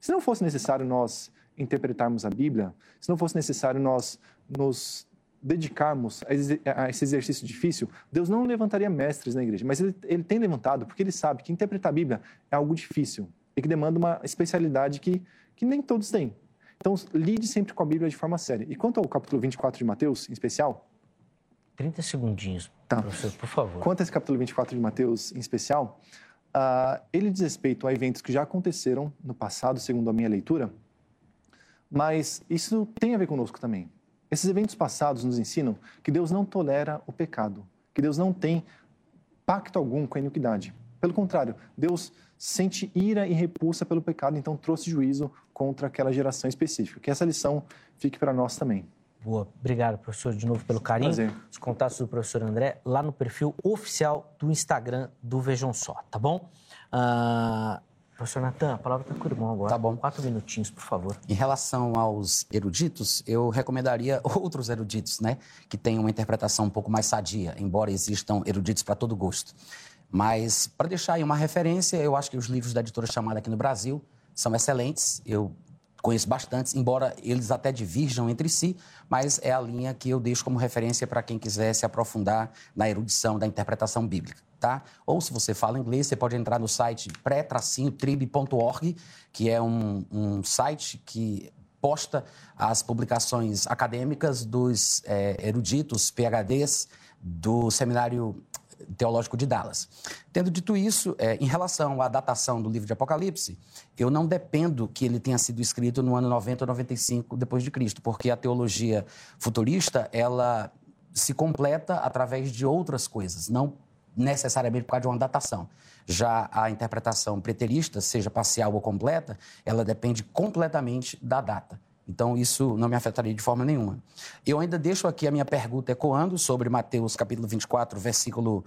Se não fosse necessário nós interpretarmos a Bíblia, se não fosse necessário nós nos dedicarmos a esse exercício difícil, Deus não levantaria mestres na igreja, mas ele, ele tem levantado porque ele sabe que interpretar a Bíblia é algo difícil e que demanda uma especialidade que, que nem todos têm. Então, lide sempre com a Bíblia de forma séria. E quanto ao capítulo 24 de Mateus, em especial, 30 segundinhos, tá. professor, por favor. Quanto a esse capítulo 24 de Mateus em especial, uh, ele diz respeito a eventos que já aconteceram no passado, segundo a minha leitura, mas isso tem a ver conosco também. Esses eventos passados nos ensinam que Deus não tolera o pecado, que Deus não tem pacto algum com a iniquidade. Pelo contrário, Deus sente ira e repulsa pelo pecado, então trouxe juízo contra aquela geração específica. Que essa lição fique para nós também. Boa. Obrigado, professor, de novo pelo carinho. Prazer. Os contatos do professor André lá no perfil oficial do Instagram do Vejam Só, tá bom? Uh, professor Natan, a palavra está com o irmão agora. Tá bom. Quatro minutinhos, por favor. Em relação aos eruditos, eu recomendaria outros eruditos, né? Que tenham uma interpretação um pouco mais sadia, embora existam eruditos para todo gosto. Mas, para deixar aí uma referência, eu acho que os livros da editora chamada aqui no Brasil são excelentes. Eu conheço bastante, embora eles até divirjam entre si, mas é a linha que eu deixo como referência para quem quiser se aprofundar na erudição da interpretação bíblica. Tá? Ou se você fala inglês, você pode entrar no site pré-trib.org, que é um, um, site que posta as publicações acadêmicas dos é, eruditos, PhDs, do seminário Teológico de Dallas. Tendo dito isso, é, em relação à datação do livro de Apocalipse, eu não dependo que ele tenha sido escrito no ano 90 ou 95 depois de Cristo, porque a teologia futurista, ela se completa através de outras coisas, não necessariamente por causa de uma datação. Já a interpretação preterista, seja parcial ou completa, ela depende completamente da data. Então, isso não me afetaria de forma nenhuma. Eu ainda deixo aqui a minha pergunta ecoando sobre Mateus capítulo 24, versículo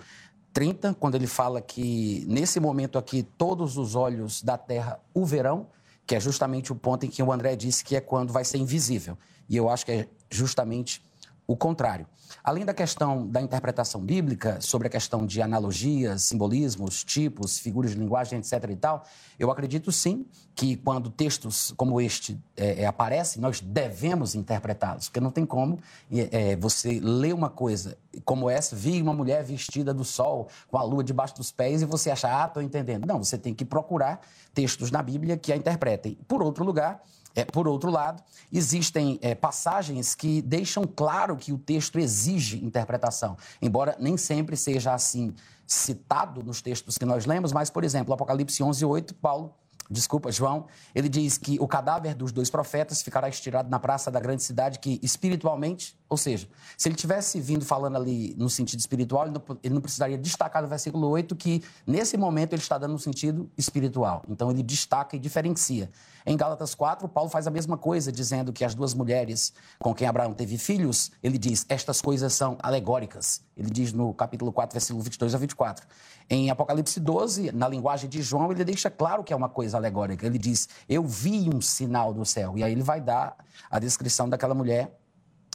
30, quando ele fala que nesse momento aqui todos os olhos da terra o verão, que é justamente o ponto em que o André disse que é quando vai ser invisível. E eu acho que é justamente o contrário. Além da questão da interpretação bíblica, sobre a questão de analogias, simbolismos, tipos, figuras de linguagem, etc. e tal, eu acredito sim que quando textos como este é, é, aparecem, nós devemos interpretá-los, porque não tem como é, você ler uma coisa como essa, vi uma mulher vestida do sol, com a lua debaixo dos pés, e você achar, ah, estou entendendo. Não, você tem que procurar textos na Bíblia que a interpretem. Por outro lugar, é, por outro lado, existem é, passagens que deixam claro que o texto exige interpretação, embora nem sempre seja assim citado nos textos que nós lemos, mas, por exemplo, Apocalipse 11, 8, Paulo desculpa, João, ele diz que o cadáver dos dois profetas ficará estirado na praça da grande cidade, que espiritualmente, ou seja, se ele tivesse vindo falando ali no sentido espiritual, ele não, precisaria destacar no versículo 8 que nesse momento ele está dando no sentido espiritual. Então ele destaca e diferencia. Em Gálatas 4, Paulo faz a mesma coisa, dizendo que as duas mulheres com quem Abraão teve filhos, ele diz, estas coisas são alegóricas. Ele diz no capítulo 4, versículo 22 a 24. Em Apocalipse 12, na linguagem de João, ele deixa claro que é uma coisa alegórica. Ele diz: Eu vi um sinal do céu. E aí ele vai dar a descrição daquela mulher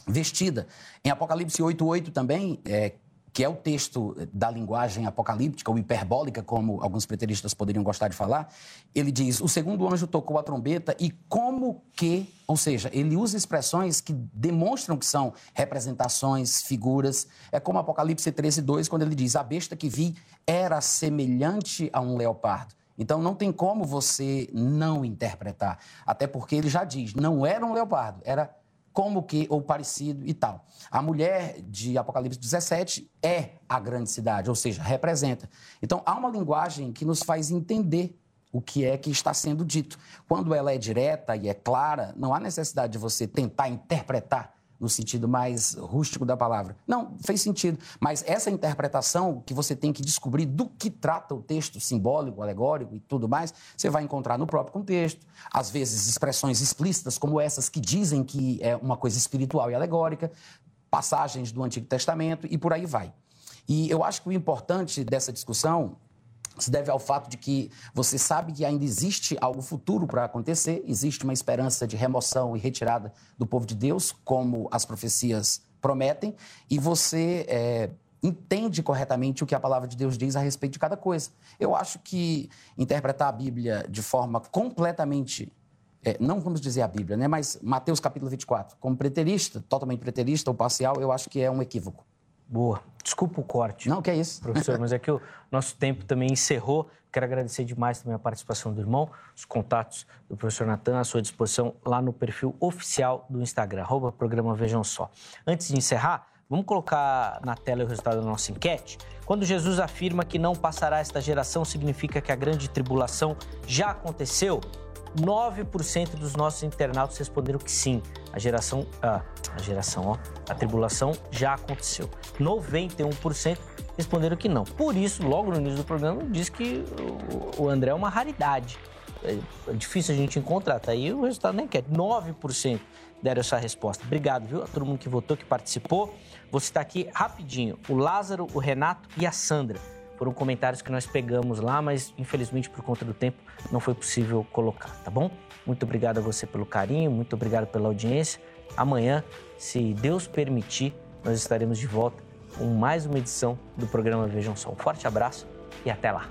vestida. Em Apocalipse 8,8 também, é, que é o texto da linguagem apocalíptica ou hiperbólica, como alguns preteristas poderiam gostar de falar, ele diz: o segundo anjo tocou a trombeta e como que, ou seja, ele usa expressões que demonstram que são representações, figuras. É como Apocalipse 13, 2, quando ele diz: a besta que vi era semelhante a um leopardo. Então não tem como você não interpretar, até porque ele já diz: não era um leopardo, era como que, ou parecido e tal. A mulher de Apocalipse 17 é a grande cidade, ou seja, representa. Então, há uma linguagem que nos faz entender o que é que está sendo dito. Quando ela é direta e é clara, não há necessidade de você tentar interpretar no sentido mais rústico da palavra. Não, fez sentido. Mas essa interpretação que você tem que descobrir do que trata o texto simbólico, alegórico e tudo mais, você vai encontrar no próprio contexto. Às vezes, expressões explícitas como essas que dizem que é uma coisa espiritual e alegórica, passagens do Antigo Testamento e por aí vai. E eu acho que o importante dessa discussão se deve ao fato de que você sabe que ainda existe algo futuro para acontecer, existe uma esperança de remoção e retirada do povo de Deus, como as profecias prometem, e você é, entende corretamente o que a palavra de Deus diz a respeito de cada coisa. Eu acho que interpretar a Bíblia de forma completamente. É, não vamos dizer a Bíblia, né? mas Mateus capítulo 24, como preterista, totalmente preterista ou parcial, eu acho que é um equívoco. Boa. Desculpa o corte. Não, que é isso. Professor, mas é que o nosso tempo também encerrou. Quero agradecer demais também a participação do irmão, os contatos do professor Natan à sua disposição lá no perfil oficial do Instagram, arroba programa Vejam Só. Antes de encerrar, vamos colocar na tela o resultado da nossa enquete. Quando Jesus afirma que não passará esta geração, significa que a grande tribulação já aconteceu? 9% dos nossos internautas responderam que sim. A geração, ah, a geração, ó, a tribulação já aconteceu. 91% responderam que não. Por isso, logo no início do programa, diz que o André é uma raridade. É, é difícil a gente encontrar. Tá aí o resultado nem quer. 9% deram essa resposta. Obrigado, viu, a todo mundo que votou, que participou. Vou citar aqui rapidinho o Lázaro, o Renato e a Sandra foram comentários que nós pegamos lá, mas infelizmente por conta do tempo não foi possível colocar, tá bom? Muito obrigado a você pelo carinho, muito obrigado pela audiência. Amanhã, se Deus permitir, nós estaremos de volta com mais uma edição do programa Vejam Só. Um forte abraço e até lá.